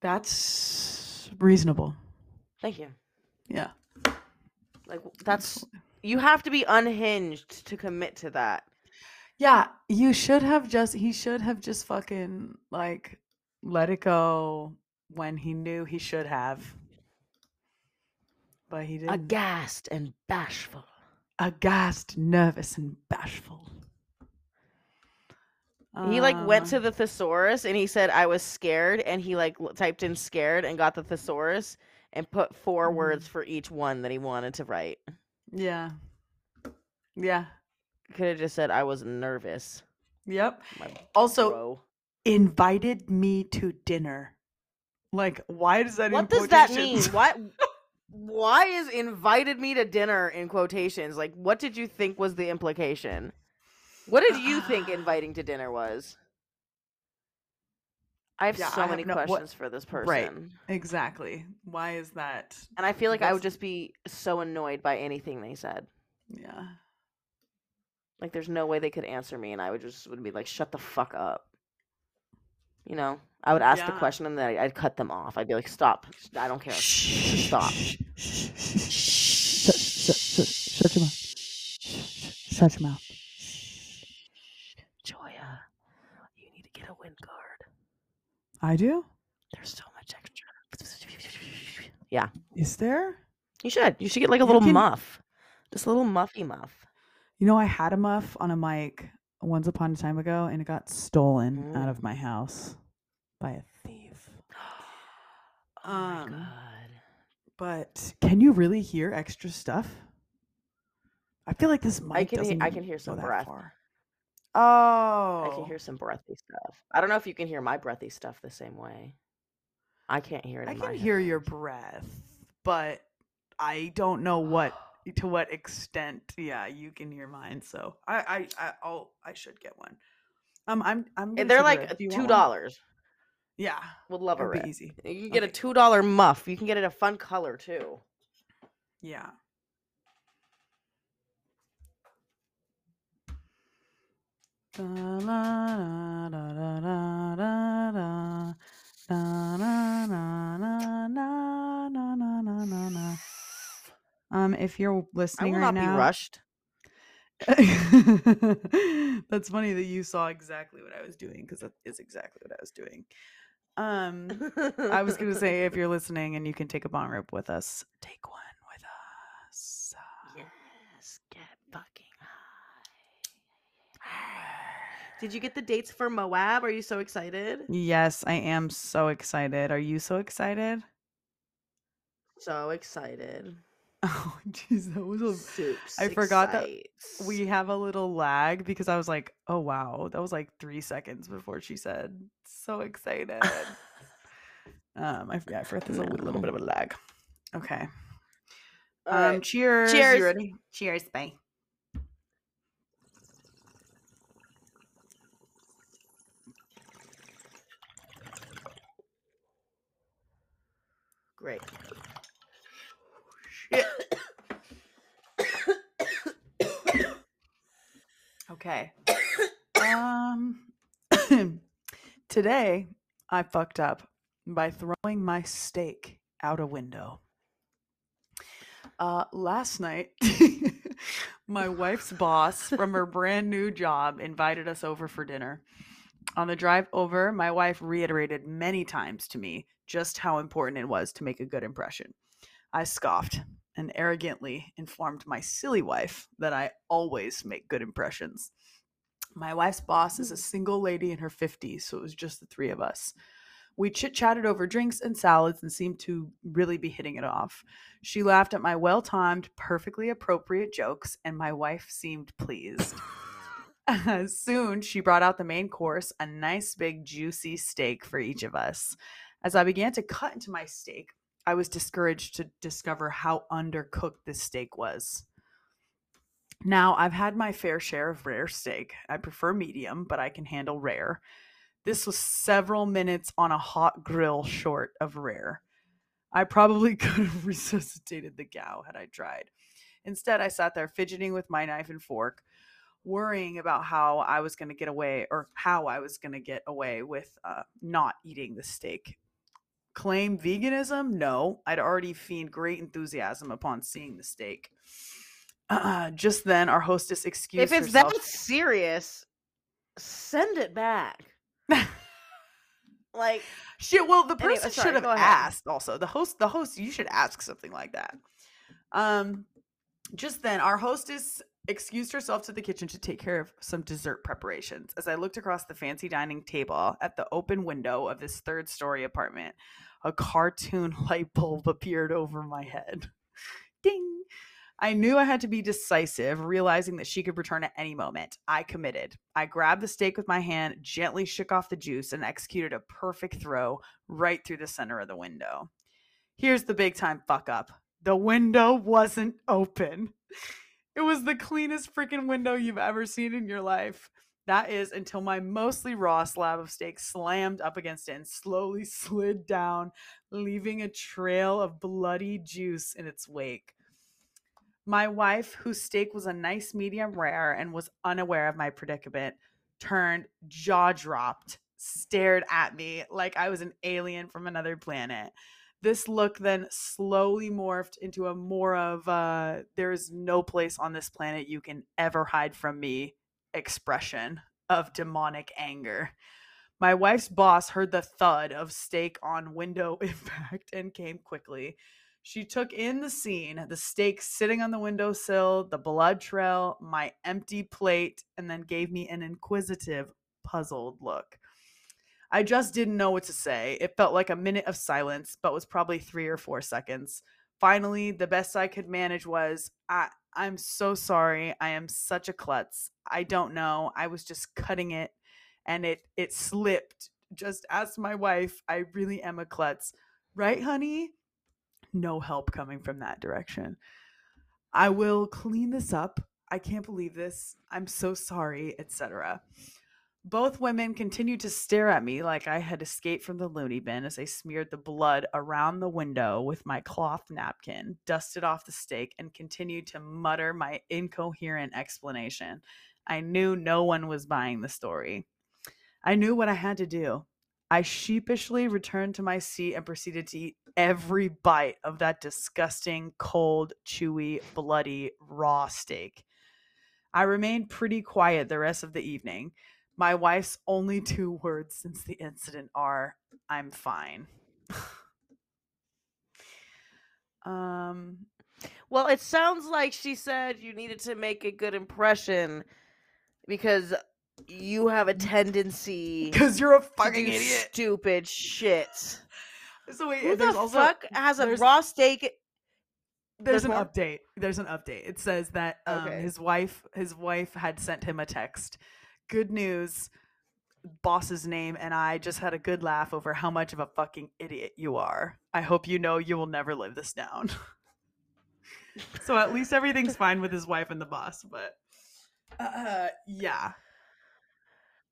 that's reasonable. Thank you. Yeah. Like that's you have to be unhinged to commit to that. Yeah, you should have just he should have just fucking like let it go when he knew he should have. But he didn't. Aghast and bashful. Aghast, nervous, and bashful. he like went to Um, the thesaurus and he said I was scared and he like typed in scared and got the thesaurus and put four Mhm. words for each one that he wanted to write. Yeah. Yeah. Could have just said I was nervous. Yep. My Also bro. invited me to dinner. Like, why does that? What does that mean? What? Why is invited me to dinner in quotations? Like, what did you think was the implication? What did you think inviting to dinner was? I have Yeah, so I have many no- what- questions for this person. Right. Exactly. Why is that? And I feel like I would just be so annoyed by anything they said. Yeah. Like, there's no way they could answer me, and I would just would be like, "Shut the fuck up." You know, I would ask the question, and then I'd cut them off. I'd be like, "Stop! I don't care. Stop." Shut, shut, shut, shut your mouth. Shut your mouth. Joya, you need to get a wind guard. I do. There's so much extra. Yeah, Is there? you should. You should get like a You little can- muff, just a little muffy muff. You know, I had a muff on a mic once upon a time ago, and it got stolen Mm. out of my house by a thief. oh my Um, god. But can you really hear extra stuff? I feel like this mic can doesn't I can hear some breath. far. Oh, I can hear some breathy stuff. I don't know if you can hear my breathy stuff the same way. I can't hear it. I in can my hear your headphones. breath, but I don't know what to what extent. Yeah, you can hear mine. So I, I, I I'll, I should get one. Um, I'm, I'm. And gonna They're take a like. Do you want two one? dollars. Yeah, Would love a rip. be easy. You can get a Okay. two dollar muff. You can get it a fun color too. Yeah. Um, if you're I listening will right not be now, rushed. That's funny that you saw exactly what I was doing because that is exactly what I was doing. Um, I was gonna say if you're listening and you can take a bong rip with us, take one with us. Yes, get fucking high. Did you get the dates for Moab? Are you so excited? Yes, I am so excited. Are you so excited? So excited. Oh, jeez, that was a. Soups. I forgot that. We have a little lag because I was like, oh wow, that was like three seconds before she said so excited. um, I forgot. I forgot there's a little bit of a lag. Okay. All um, right. cheers. Cheers. You ready? Cheers. Bye. Great. Shit. okay. Um today I fucked up by throwing my steak out a window. Uh last night my wife's boss from her brand new job invited us over for dinner. On the drive over, my wife reiterated many times to me just how important it was to make a good impression. I scoffed and arrogantly informed my silly wife that I always make good impressions. My wife's boss is a mm. single lady in her 50s, so it was just the three of us. We chit chatted over drinks and salads and seemed to really be hitting it off. She laughed at my well timed, perfectly appropriate jokes, and my wife seemed pleased. Soon, she brought out the main course a nice, big, juicy steak for each of us. As I began to cut into my steak, I was discouraged to discover how undercooked this steak was. Now, I've had my fair share of rare steak. I prefer medium, but I can handle rare. This was several minutes on a hot grill short of rare. I probably could have resuscitated the cow had I tried. Instead, I sat there fidgeting with my knife and fork, worrying about how I was going to get away or how I was going to get away with uh, not eating the steak. Claim veganism? No, I'd already feigned great enthusiasm upon seeing the steak. Uh, just then, our hostess excused If it's herself. that serious, send it back. Like, Shit. Well, the Anyway, person sorry, should have asked. Also, the host. The host. You should ask something like that. Um, just then, our hostess excused herself to the kitchen to take care of some dessert preparations. As I looked across the fancy dining table at the open window of this third-story apartment, a cartoon light bulb appeared over my head. Ding. I knew I had to be decisive, realizing that she could return at any moment. I committed. I grabbed the steak with my hand, gently shook off the juice, and executed a perfect throw right through the center of the window. Here's the big time fuck up the window wasn't open. It was the cleanest freaking window you've ever seen in your life. That is until my mostly raw slab of steak slammed up against it and slowly slid down, leaving a trail of bloody juice in its wake. My wife, whose steak was a nice medium rare and was unaware of my predicament, turned jaw dropped, stared at me like I was an alien from another planet. This look then slowly morphed into a more of uh, there is no place on this planet you can ever hide from me expression of demonic anger. My wife's boss heard the thud of steak on window impact and came quickly. She took in the scene, the steak sitting on the windowsill, the blood trail, my empty plate, and then gave me an inquisitive, puzzled look. I just didn't know what to say. It felt like a minute of silence, but was probably three or four seconds. Finally, the best I could manage was I, I'm so sorry. I am such a klutz. I don't know. I was just cutting it and it it slipped. Just ask my wife. I really am a klutz. Right, honey? No help coming from that direction. I will clean this up. I can't believe this. I'm so sorry, etc. Both women continued to stare at me like I had escaped from the loony bin as I smeared the blood around the window with my cloth napkin, dusted off the steak, and continued to mutter my incoherent explanation. I knew no one was buying the story. I knew what I had to do. I sheepishly returned to my seat and proceeded to eat every bite of that disgusting, cold, chewy, bloody, raw steak. I remained pretty quiet the rest of the evening. My wife's only two words since the incident are, I'm fine. um, well, it sounds like she said you needed to make a good impression because you have a tendency because you're a fucking idiot. stupid shit. So wait, Who the also fuck has a raw steak? there's there's an more? update. There's an update. It says that um, Okay. his wife his wife had sent him a text. Good news. Boss's name and I just had a good laugh over how much of a fucking idiot you are. I hope you know you will never live this down. so at least everything's fine with his wife and the boss, but uh yeah.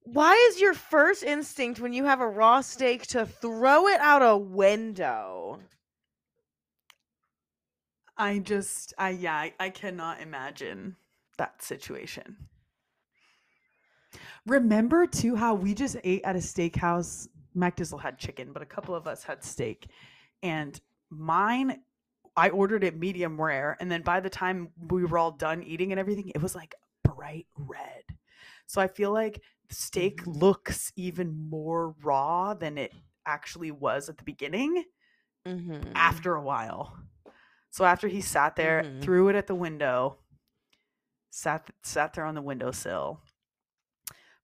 Why is your first instinct when you have a raw steak to throw it out a window? I just, I yeah, I, I cannot imagine that situation. Remember too how we just ate at a steakhouse. Mac Dizzle had chicken, but a couple of us had steak, and mine, I ordered it medium rare, and then by the time we were all done eating and everything, it was like bright red. So I feel like the steak looks even more raw than it actually was at the beginning Mm-hmm. after a while. So after he sat there, Mhm. threw it at the window, sat sat there on the windowsill,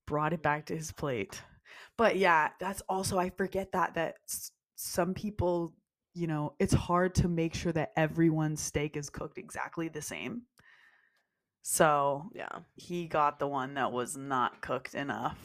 brought it back to his plate. But yeah, that's also I forget that that s- some people, you know, it's hard to make sure that everyone's steak is cooked exactly the same. So yeah. he got the one that was not cooked enough.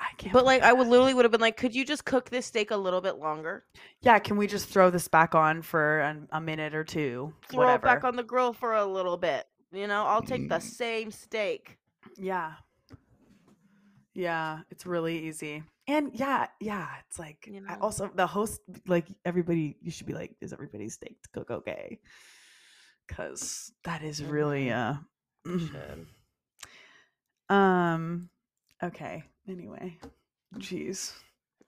I can't. But like, I would literally would have been like, could you just cook this steak a little bit longer? Yeah, can we just throw this back on for an, a minute or two? Throw Whatever. it back on the grill for a little bit. You know, I'll take the same steak. Yeah. Yeah, it's really easy. And yeah, yeah, it's like You I know? also the host like everybody you should be like is everybody's steak to cook okay? Cuz that is really uh mm. should. um okay. Anyway. Jeez.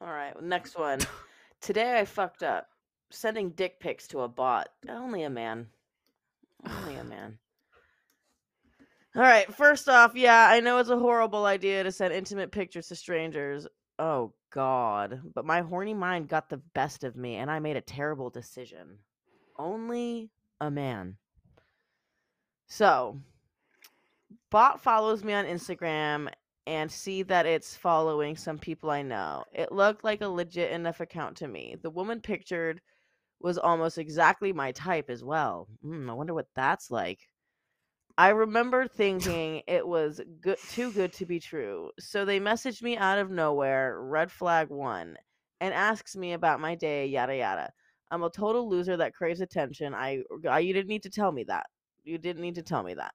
All right, next one. Today I fucked up. Sending dick pics to a bot. Only a man. Only a man. All right, first off, yeah, I know it's a horrible idea to send intimate pictures to strangers. Oh, God. But my horny mind got the best of me, and I made a terrible decision. Only a man. So, bot follows me on Instagram and see that it's following some people I know. It looked like a legit enough account to me. The woman pictured was almost exactly my type as well. Mm, I wonder what that's like. I remember thinking it was good, too good to be true. So they messaged me out of nowhere, red flag one, and asks me about my day, yada yada. I'm a total loser that craves attention. I, I you didn't need to tell me that. You didn't need to tell me that.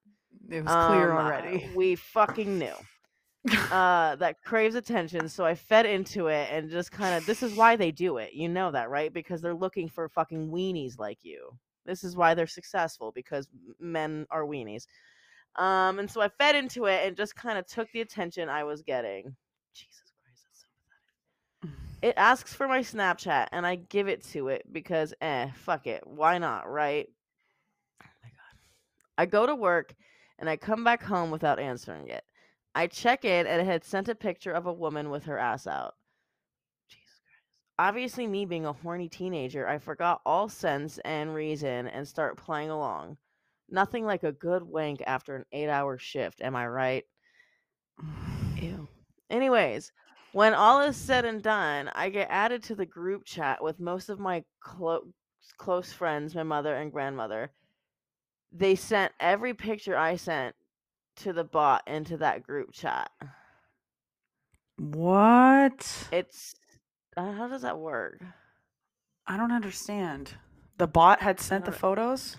It was clear Um, uh, already. We fucking knew. Uh, that craves attention. So I fed into it and just kind of. This is why they do it. You know that, right? Because they're looking for fucking weenies like you. This is why they're successful because men are weenies. Um, and so I fed into it and just kind of took the attention I was getting. Jesus Christ, that's so pathetic. It asks for my Snapchat and I give it to it because eh, fuck it. Why not, right? Oh my god. I go to work and I come back home without answering it. I check in and it had sent a picture of a woman with her ass out. Obviously, me being a horny teenager, I forgot all sense and reason and start playing along. Nothing like a good wank after an eight hour shift, am I right? Ew. Anyways, when all is said and done, I get added to the group chat with most of my clo- close friends, my mother and grandmother. They sent every picture I sent to the bot into that group chat. What? It's uh, how does that work? I don't understand. The bot had sent the photos?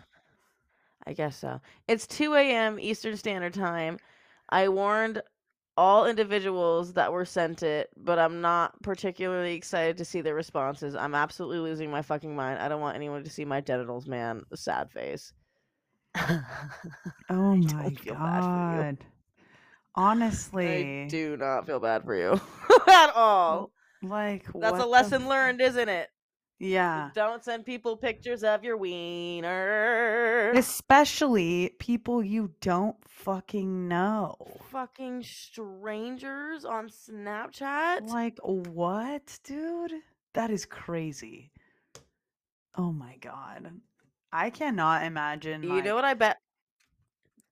I guess so. It's 2 a.m. Eastern Standard Time. I warned all individuals that were sent it, but I'm not particularly excited to see their responses. I'm absolutely losing my fucking mind. I don't want anyone to see my genitals, man. Sad face. Oh my don't feel bad for you. god. Honestly. I do not feel bad for you at all. Like That's a lesson learned, isn't it? Yeah. Don't send people pictures of your wiener. Especially people you don't fucking know. Fucking strangers on Snapchat. Like what, dude? That is crazy. Oh my god. I cannot imagine You like, know what I bet?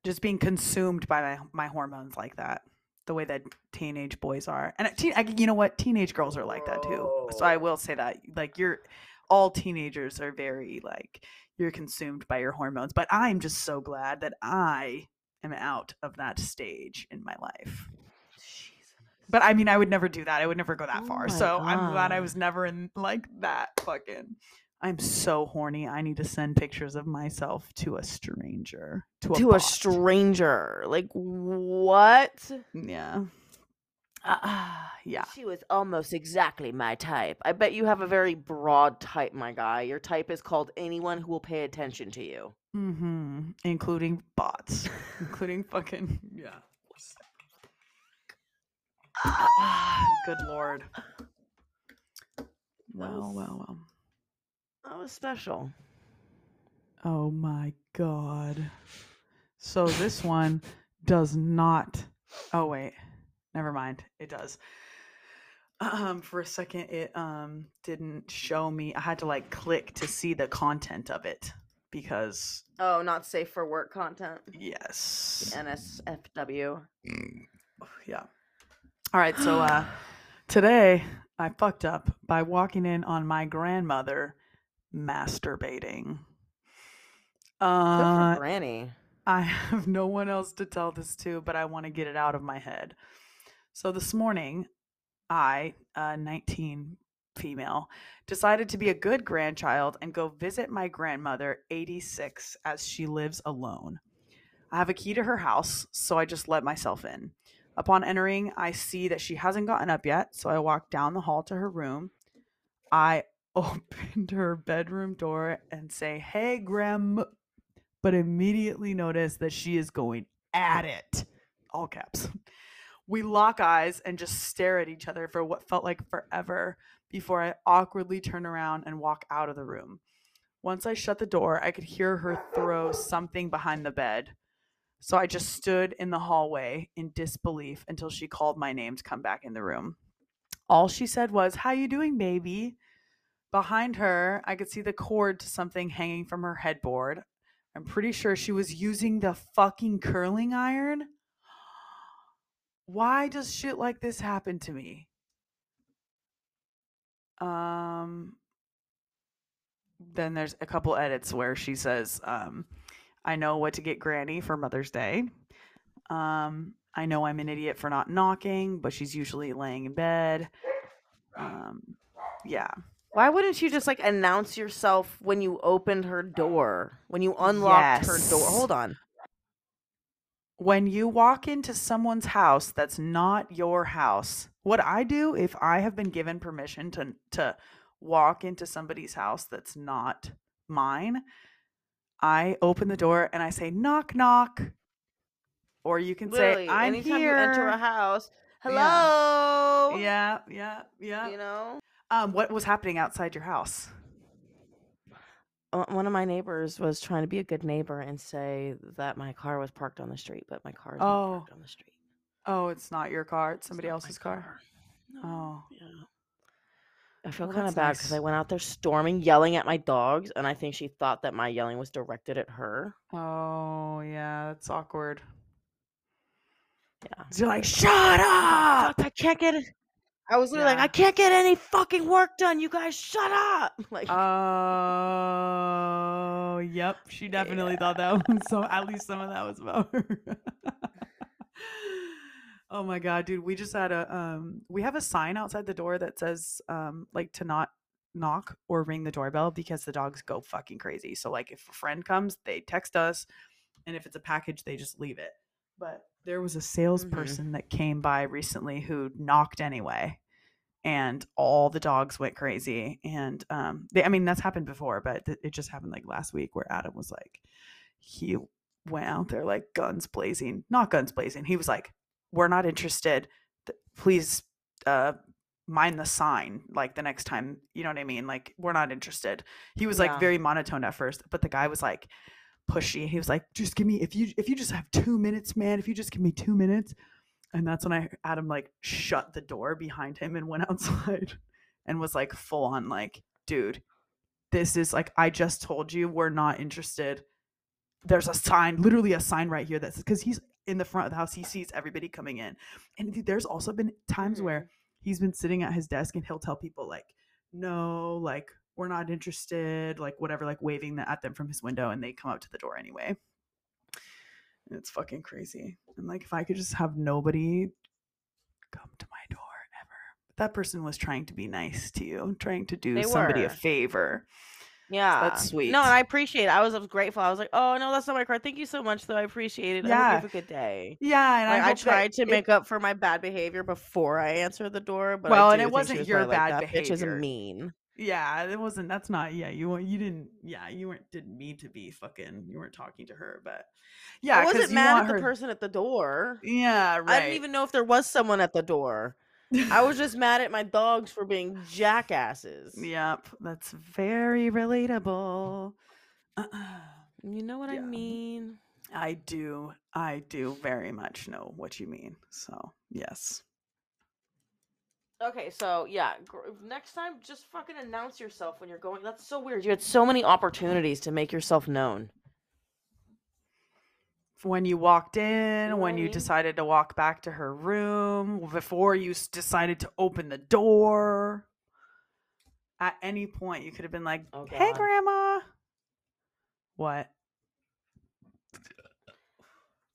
just being consumed by my, my hormones like that. The way that teenage boys are. And uh, teen, I, you know what? Teenage girls are like that too. So I will say that like you're all teenagers are very like you're consumed by your hormones, but I'm just so glad that I am out of that stage in my life. But I mean, I would never do that. I would never go that Oh far. So I'm glad I was never in like that fucking. I'm so horny. I need to send pictures of myself to a stranger. To a to a stranger. Like what? Yeah. Uh, yeah. She was almost exactly my type. I bet you have a very broad type, my guy. Your type is called anyone who will pay attention to you. Mm-hmm. Including bots. including fucking yeah. Good lord. Well, well, well. That was special. Oh my god. So this one does not. Oh wait, never mind. It does. Um, for a second, it um didn't show me. I had to like click to see the content of it because Oh, not safe for work content. yes, NSFW. yeah. All right, so uh, today I fucked up by walking in on my grandmother masturbating. Uh, for Granny. I have no one else to tell this to, but I want to get it out of my head. So this morning, I, uh, 19 female, decided to be a good grandchild and go visit my grandmother, 86, as she lives alone. I have a key to her house, so I just let myself in. Upon entering, I see that she hasn't gotten up yet, so I walk down the hall to her room. I opened her bedroom door and say, Hey, Grandma but immediately notice that she is going at it. All caps. We lock eyes and just stare at each other for what felt like forever before I awkwardly turn around and walk out of the room. Once I shut the door, I could hear her throw something behind the bed. So I just stood in the hallway in disbelief until she called my name to come back in the room. All she said was, "How you doing, baby?" Behind her, I could see the cord to something hanging from her headboard. I'm pretty sure she was using the fucking curling iron. Why does shit like this happen to me? Um then there's a couple edits where she says um I know what to get Granny for Mother's Day. Um I know I'm an idiot for not knocking, but she's usually laying in bed. Um yeah. Why wouldn't you just like announce yourself when you opened her door? When you unlocked her door? Hold on. when you walk into someone's house that's not your house what i do if i have been given permission to to walk into somebody's house that's not mine i open the door and i say knock knock or you can Literally, say i'm anytime here you enter a house, Yeah. hello. yeah yeah yeah You know, um what was happening outside your house Uh, one of my neighbors was trying to be a good neighbor and say that my car was parked on the street, but my car is not Oh. parked on the street. oh it's not your car it's It's somebody not my else's car, No, Oh. yeah. I feel Well, kind of that's bad because I nice. went out there storming, yelling at my dogs, and I think she thought that my yelling was directed at her. oh yeah that's awkward Yeah. you're like shut up Fuck, I can't get it. I was literally Yeah. like, I can't get any fucking work done. You guys, shut up. Like, Oh, yep. She definitely thought that was so. At least some of that was about her. oh my god, dude! We just had a um. We have a sign outside the door that says um like to not knock or ring the doorbell because the dogs go fucking crazy. So like if a friend comes, they text us, and if it's a package, they just leave it. But there was a salesperson that came by recently who knocked anyway and all the dogs went crazy and um they, i mean that's happened before but th- it just happened like last week where adam was like he went out there like guns blazing not guns blazing he was like we're not interested please uh mind the sign like the next time you know what i mean? Like we're not interested. He was Yeah. like very monotone at first but the guy was like pushy he was like just give me if you if you just have two minutes man if you just give me two minutes and that's when I Adam like shut the door behind him and went outside and was like full on like, dude, this is like I just told you we're not interested. There's a sign, literally a sign right here that's because he's in the front of the house. He sees everybody coming in. And there's also been times where mm-hmm. he's been sitting at his desk and he'll tell people like, no, like we're not interested, like whatever, like waving at them from his window, and they come up to the door anyway. And it's fucking crazy. And like, if I could just have nobody come to my door ever. But that person was trying to be nice to you, trying to do They somebody a favor. Yeah, That's sweet. No, and I appreciate it. I was, I was grateful. I was like, oh no, that's not my card. Thank you so much, though. I appreciate it. I Yeah. you have a good day. Yeah, and Like, I, I, tried to it- make up for my bad behavior before I answered the door, but Well, I and it wasn't was your probably like, bad that bitch is mean. Yeah, it wasn't. That's not. Yeah, you weren't- you didn't. Yeah, you weren't. Didn't mean to be fucking. You weren't talking to her, but yeah, I wasn't mad at the her- person at the door. Yeah, right. I didn't even know if there was someone at the door. I was just mad at my dogs for being jackasses. Yep, that's very relatable. You know what I mean? I do. I do very much know what you mean. So yes. Okay, so yeah, next time just fucking announce yourself when you're going. That's so weird. You had so many opportunities to make yourself known. when you walked in, know when you decided to walk back to her room, before you decided to open the door. At any point, you could have been like, Oh, "Hey, grandma." What?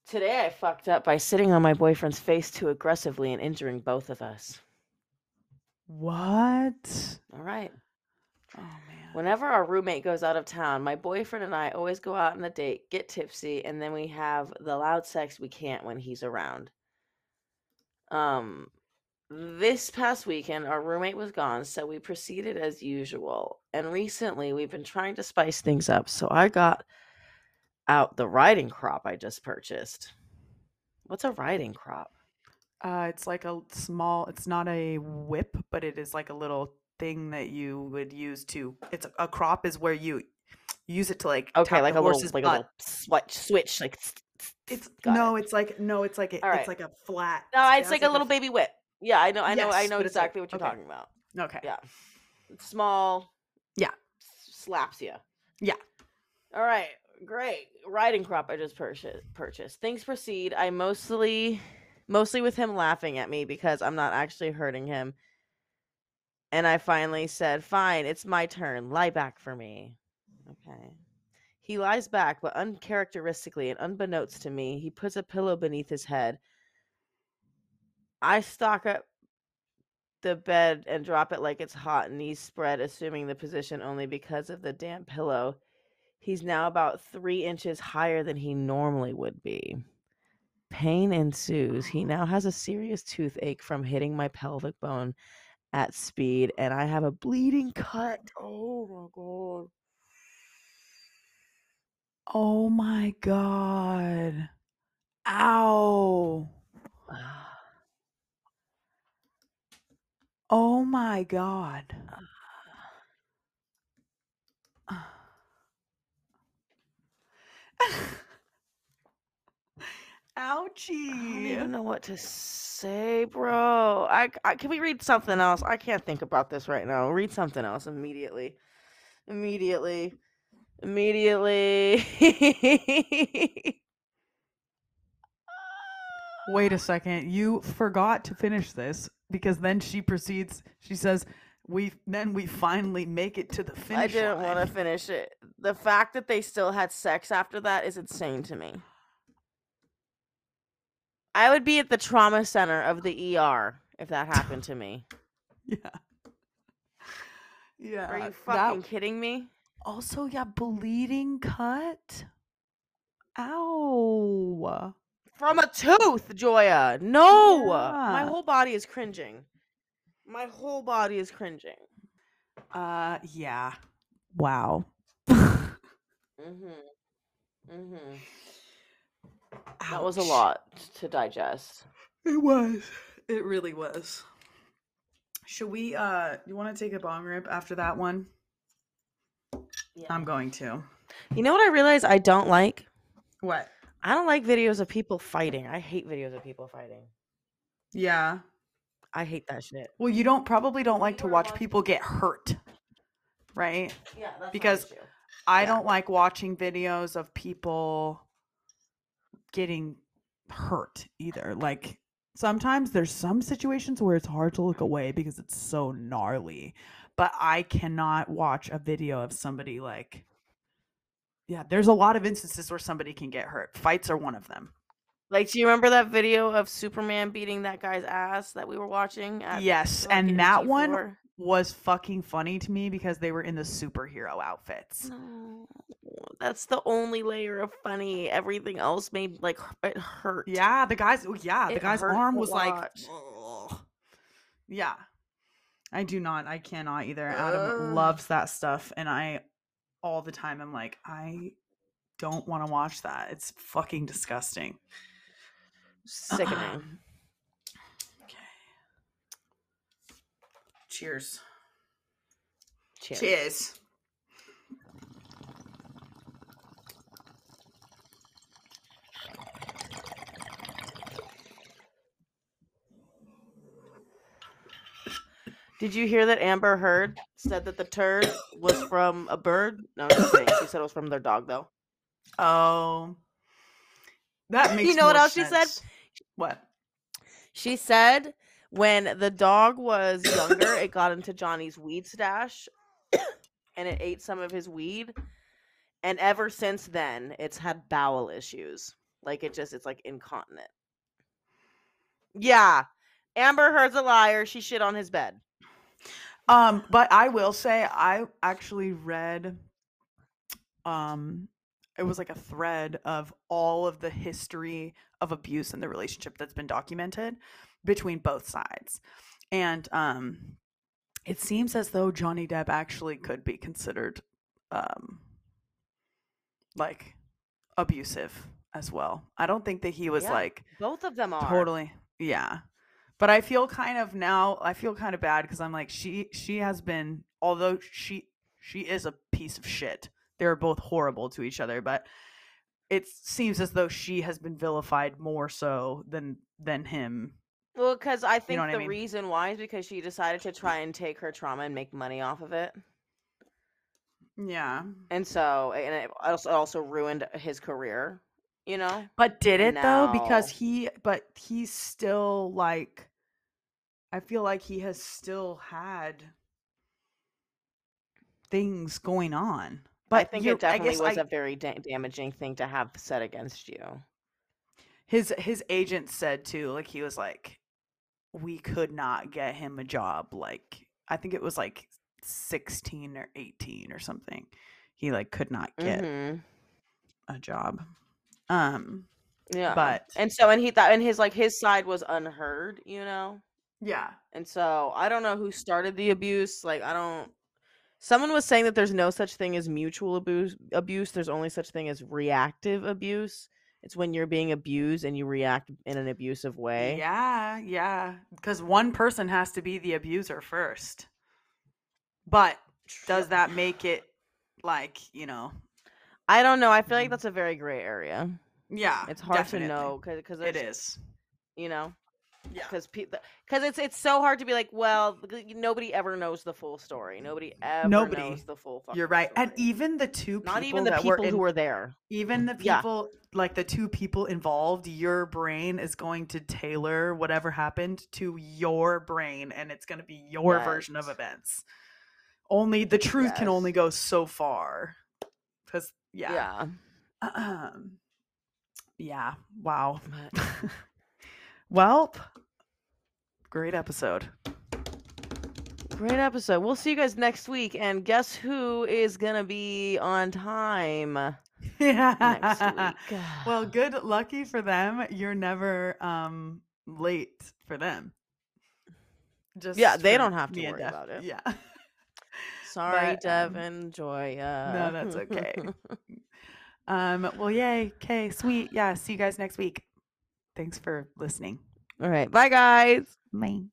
Today I fucked up by sitting on my boyfriend's face too aggressively and injuring both of us. What? All right. Oh man. Whenever our roommate goes out of town, my boyfriend and I always go out on a date, get tipsy, and then we have the loud sex we can't when he's around. Um this past weekend our roommate was gone, so we proceeded as usual. And recently we've been trying to spice things up, so I got out the riding crop I just purchased. What's a riding crop? Uh, it's like a small. It's not a whip, but it is like a little thing that you would use to. It's a, a crop is where you use it to like. Okay, tap like the a little horse's like a little switch switch like It's got it. no, it's like no, it's like a, right. it's like a flat. No, it it's has like a little baby whip. Yeah, I know, I know, I know it's like- exactly what you're okay. talking about. Okay. Yeah, it's small. Yeah. slaps you. Yeah. All right, great riding crop I just purchased. Purchased. Things proceed. I mostly, mostly with him laughing at me because I'm not actually hurting him. And I finally said, "Fine, it's my turn. Lie back for me." Okay. He lies back, but uncharacteristically and unbeknownst to me, he puts a pillow beneath his head. I stalk up the bed and drop it like it's hot, knees spread, assuming the position only because of the damp pillow. He's now about three inches higher than he normally would be. Pain ensues. He now has a serious toothache from hitting my pelvic bone at speed, and I have a bleeding cut. Oh my god. Oh my god. Ow. Oh my god. I don't even know what to say, bro. I, I can we read something else? I can't think about this right now. Read something else immediately. Immediately. Immediately. Wait a second. You forgot to finish this because then she proceeds. She says, "We then we finally make it to the finish I didn't want to finish it. The fact that they still had sex after that is insane to me. I would be at the trauma center of the ER if that happened to me. Yeah. Yeah. Are you that- fucking kidding me? also, yeah, bleeding cut. Ow. From a tooth, Joya. No. My whole body is cringing. My whole body is cringing. Uh, yeah. Wow. Mhm. Mhm. That was a Ouch. lot to digest. It was. It really was. Should we uh you want to take a bong rip after that one? I'm going to. You know what I realized I don't like? What? I don't like videos of people fighting. I hate videos of people fighting. Yeah. I hate that shit. Well, you don't probably don't like to watch people get hurt. Right? Yeah, that's Because issue. I Yeah. don't like watching videos of people getting hurt either. Like sometimes there's some situations where it's hard to look away because it's so gnarly. But I cannot watch a video of somebody like Yeah, there's a lot of instances where somebody can get hurt. Fights are one of them. Like, do you remember that video of Superman beating that guy's ass that we were watching? At yes, fucking and that one G4? Was fucking funny to me because they were in the superhero outfits. That's the only layer of funny. Everything else made like it hurt. Yeah, the guy's oh, yeah, the It guy's arm was like ugh. Yeah. I do not. I cannot either. Adam loves that stuff and I all the time I'm like I don't want to watch that. It's fucking disgusting. sickening. Cheers. Cheers. Cheers. Did you hear that Amber Heard said that the turd was from a bird? No, I'm just kidding. She said it was from their dog, though. Oh. That makes You know what else she said? What? She said when the dog was younger, it got into Johnny's weed stash and it ate some of his weed. And ever since then, it's had bowel issues. Like it just, it's like incontinent. Yeah. Amber Heard's a liar. She shit on his bed. Um, but I will say I actually read um it was like a thread of all of the history of abuse in the relationship that's been documented between both sides. And um it seems as though Johnny Depp actually could be considered um like abusive as well. I don't think that he was Yeah, like Both of them are. Totally. Yeah. But I feel kind of now I feel kind of bad because I'm like she she has been although she she is a piece of shit. They're both horrible to each other, but it seems as though she has been vilified more so than than him. Well, because I think what I the mean? reason why is because she decided to try and take her trauma and make money off of it. Yeah. And so, and it also, also ruined his career, you know? But did it though? Because he but he's still like I feel like he has still had things going on. But I think it definitely was I- a very da- damaging thing to have said against you. his his agent said too like he was like we could not get him a job like i think it was like 16 or 18 or something he like could not get Mhm. a job um Yeah. but and so, and he thought, and his, like, his side was unheard, you know? yeah And so, I don't know who started the abuse. Like, I don't. Someone was saying that there's no such thing as mutual abuse. Abuse. There's only such thing as reactive abuse. It's when you're being abused and you react in an abusive way. yeah yeah because one person has to be the abuser first but does that make it like you know I don't know. I feel like Mhm. that's a very gray area. yeah It's hard definitely. to know because it is You know, yeah because because it's it's so hard to be like, well, nobody ever knows the full story. Nobody ever Nobody. knows the full. you're right and even the two people not even the people were in, who were there. even the Yeah. people like the two people involved your brain is going to tailor whatever happened to your brain and it's going to be your version of events only the truth can only go so far because yeah Yeah. um, yeah wow well great episode Great episode. We'll see you guys next week. And guess who is gonna be on time next week? well good lucky for them you're never um late for them just Yeah, they don't have to worry Def. about it. yeah Sorry, but, um, Devin, Joya. that's okay. um well yay okay sweet yeah see you guys next week thanks for listening All right. Bye, guys. bye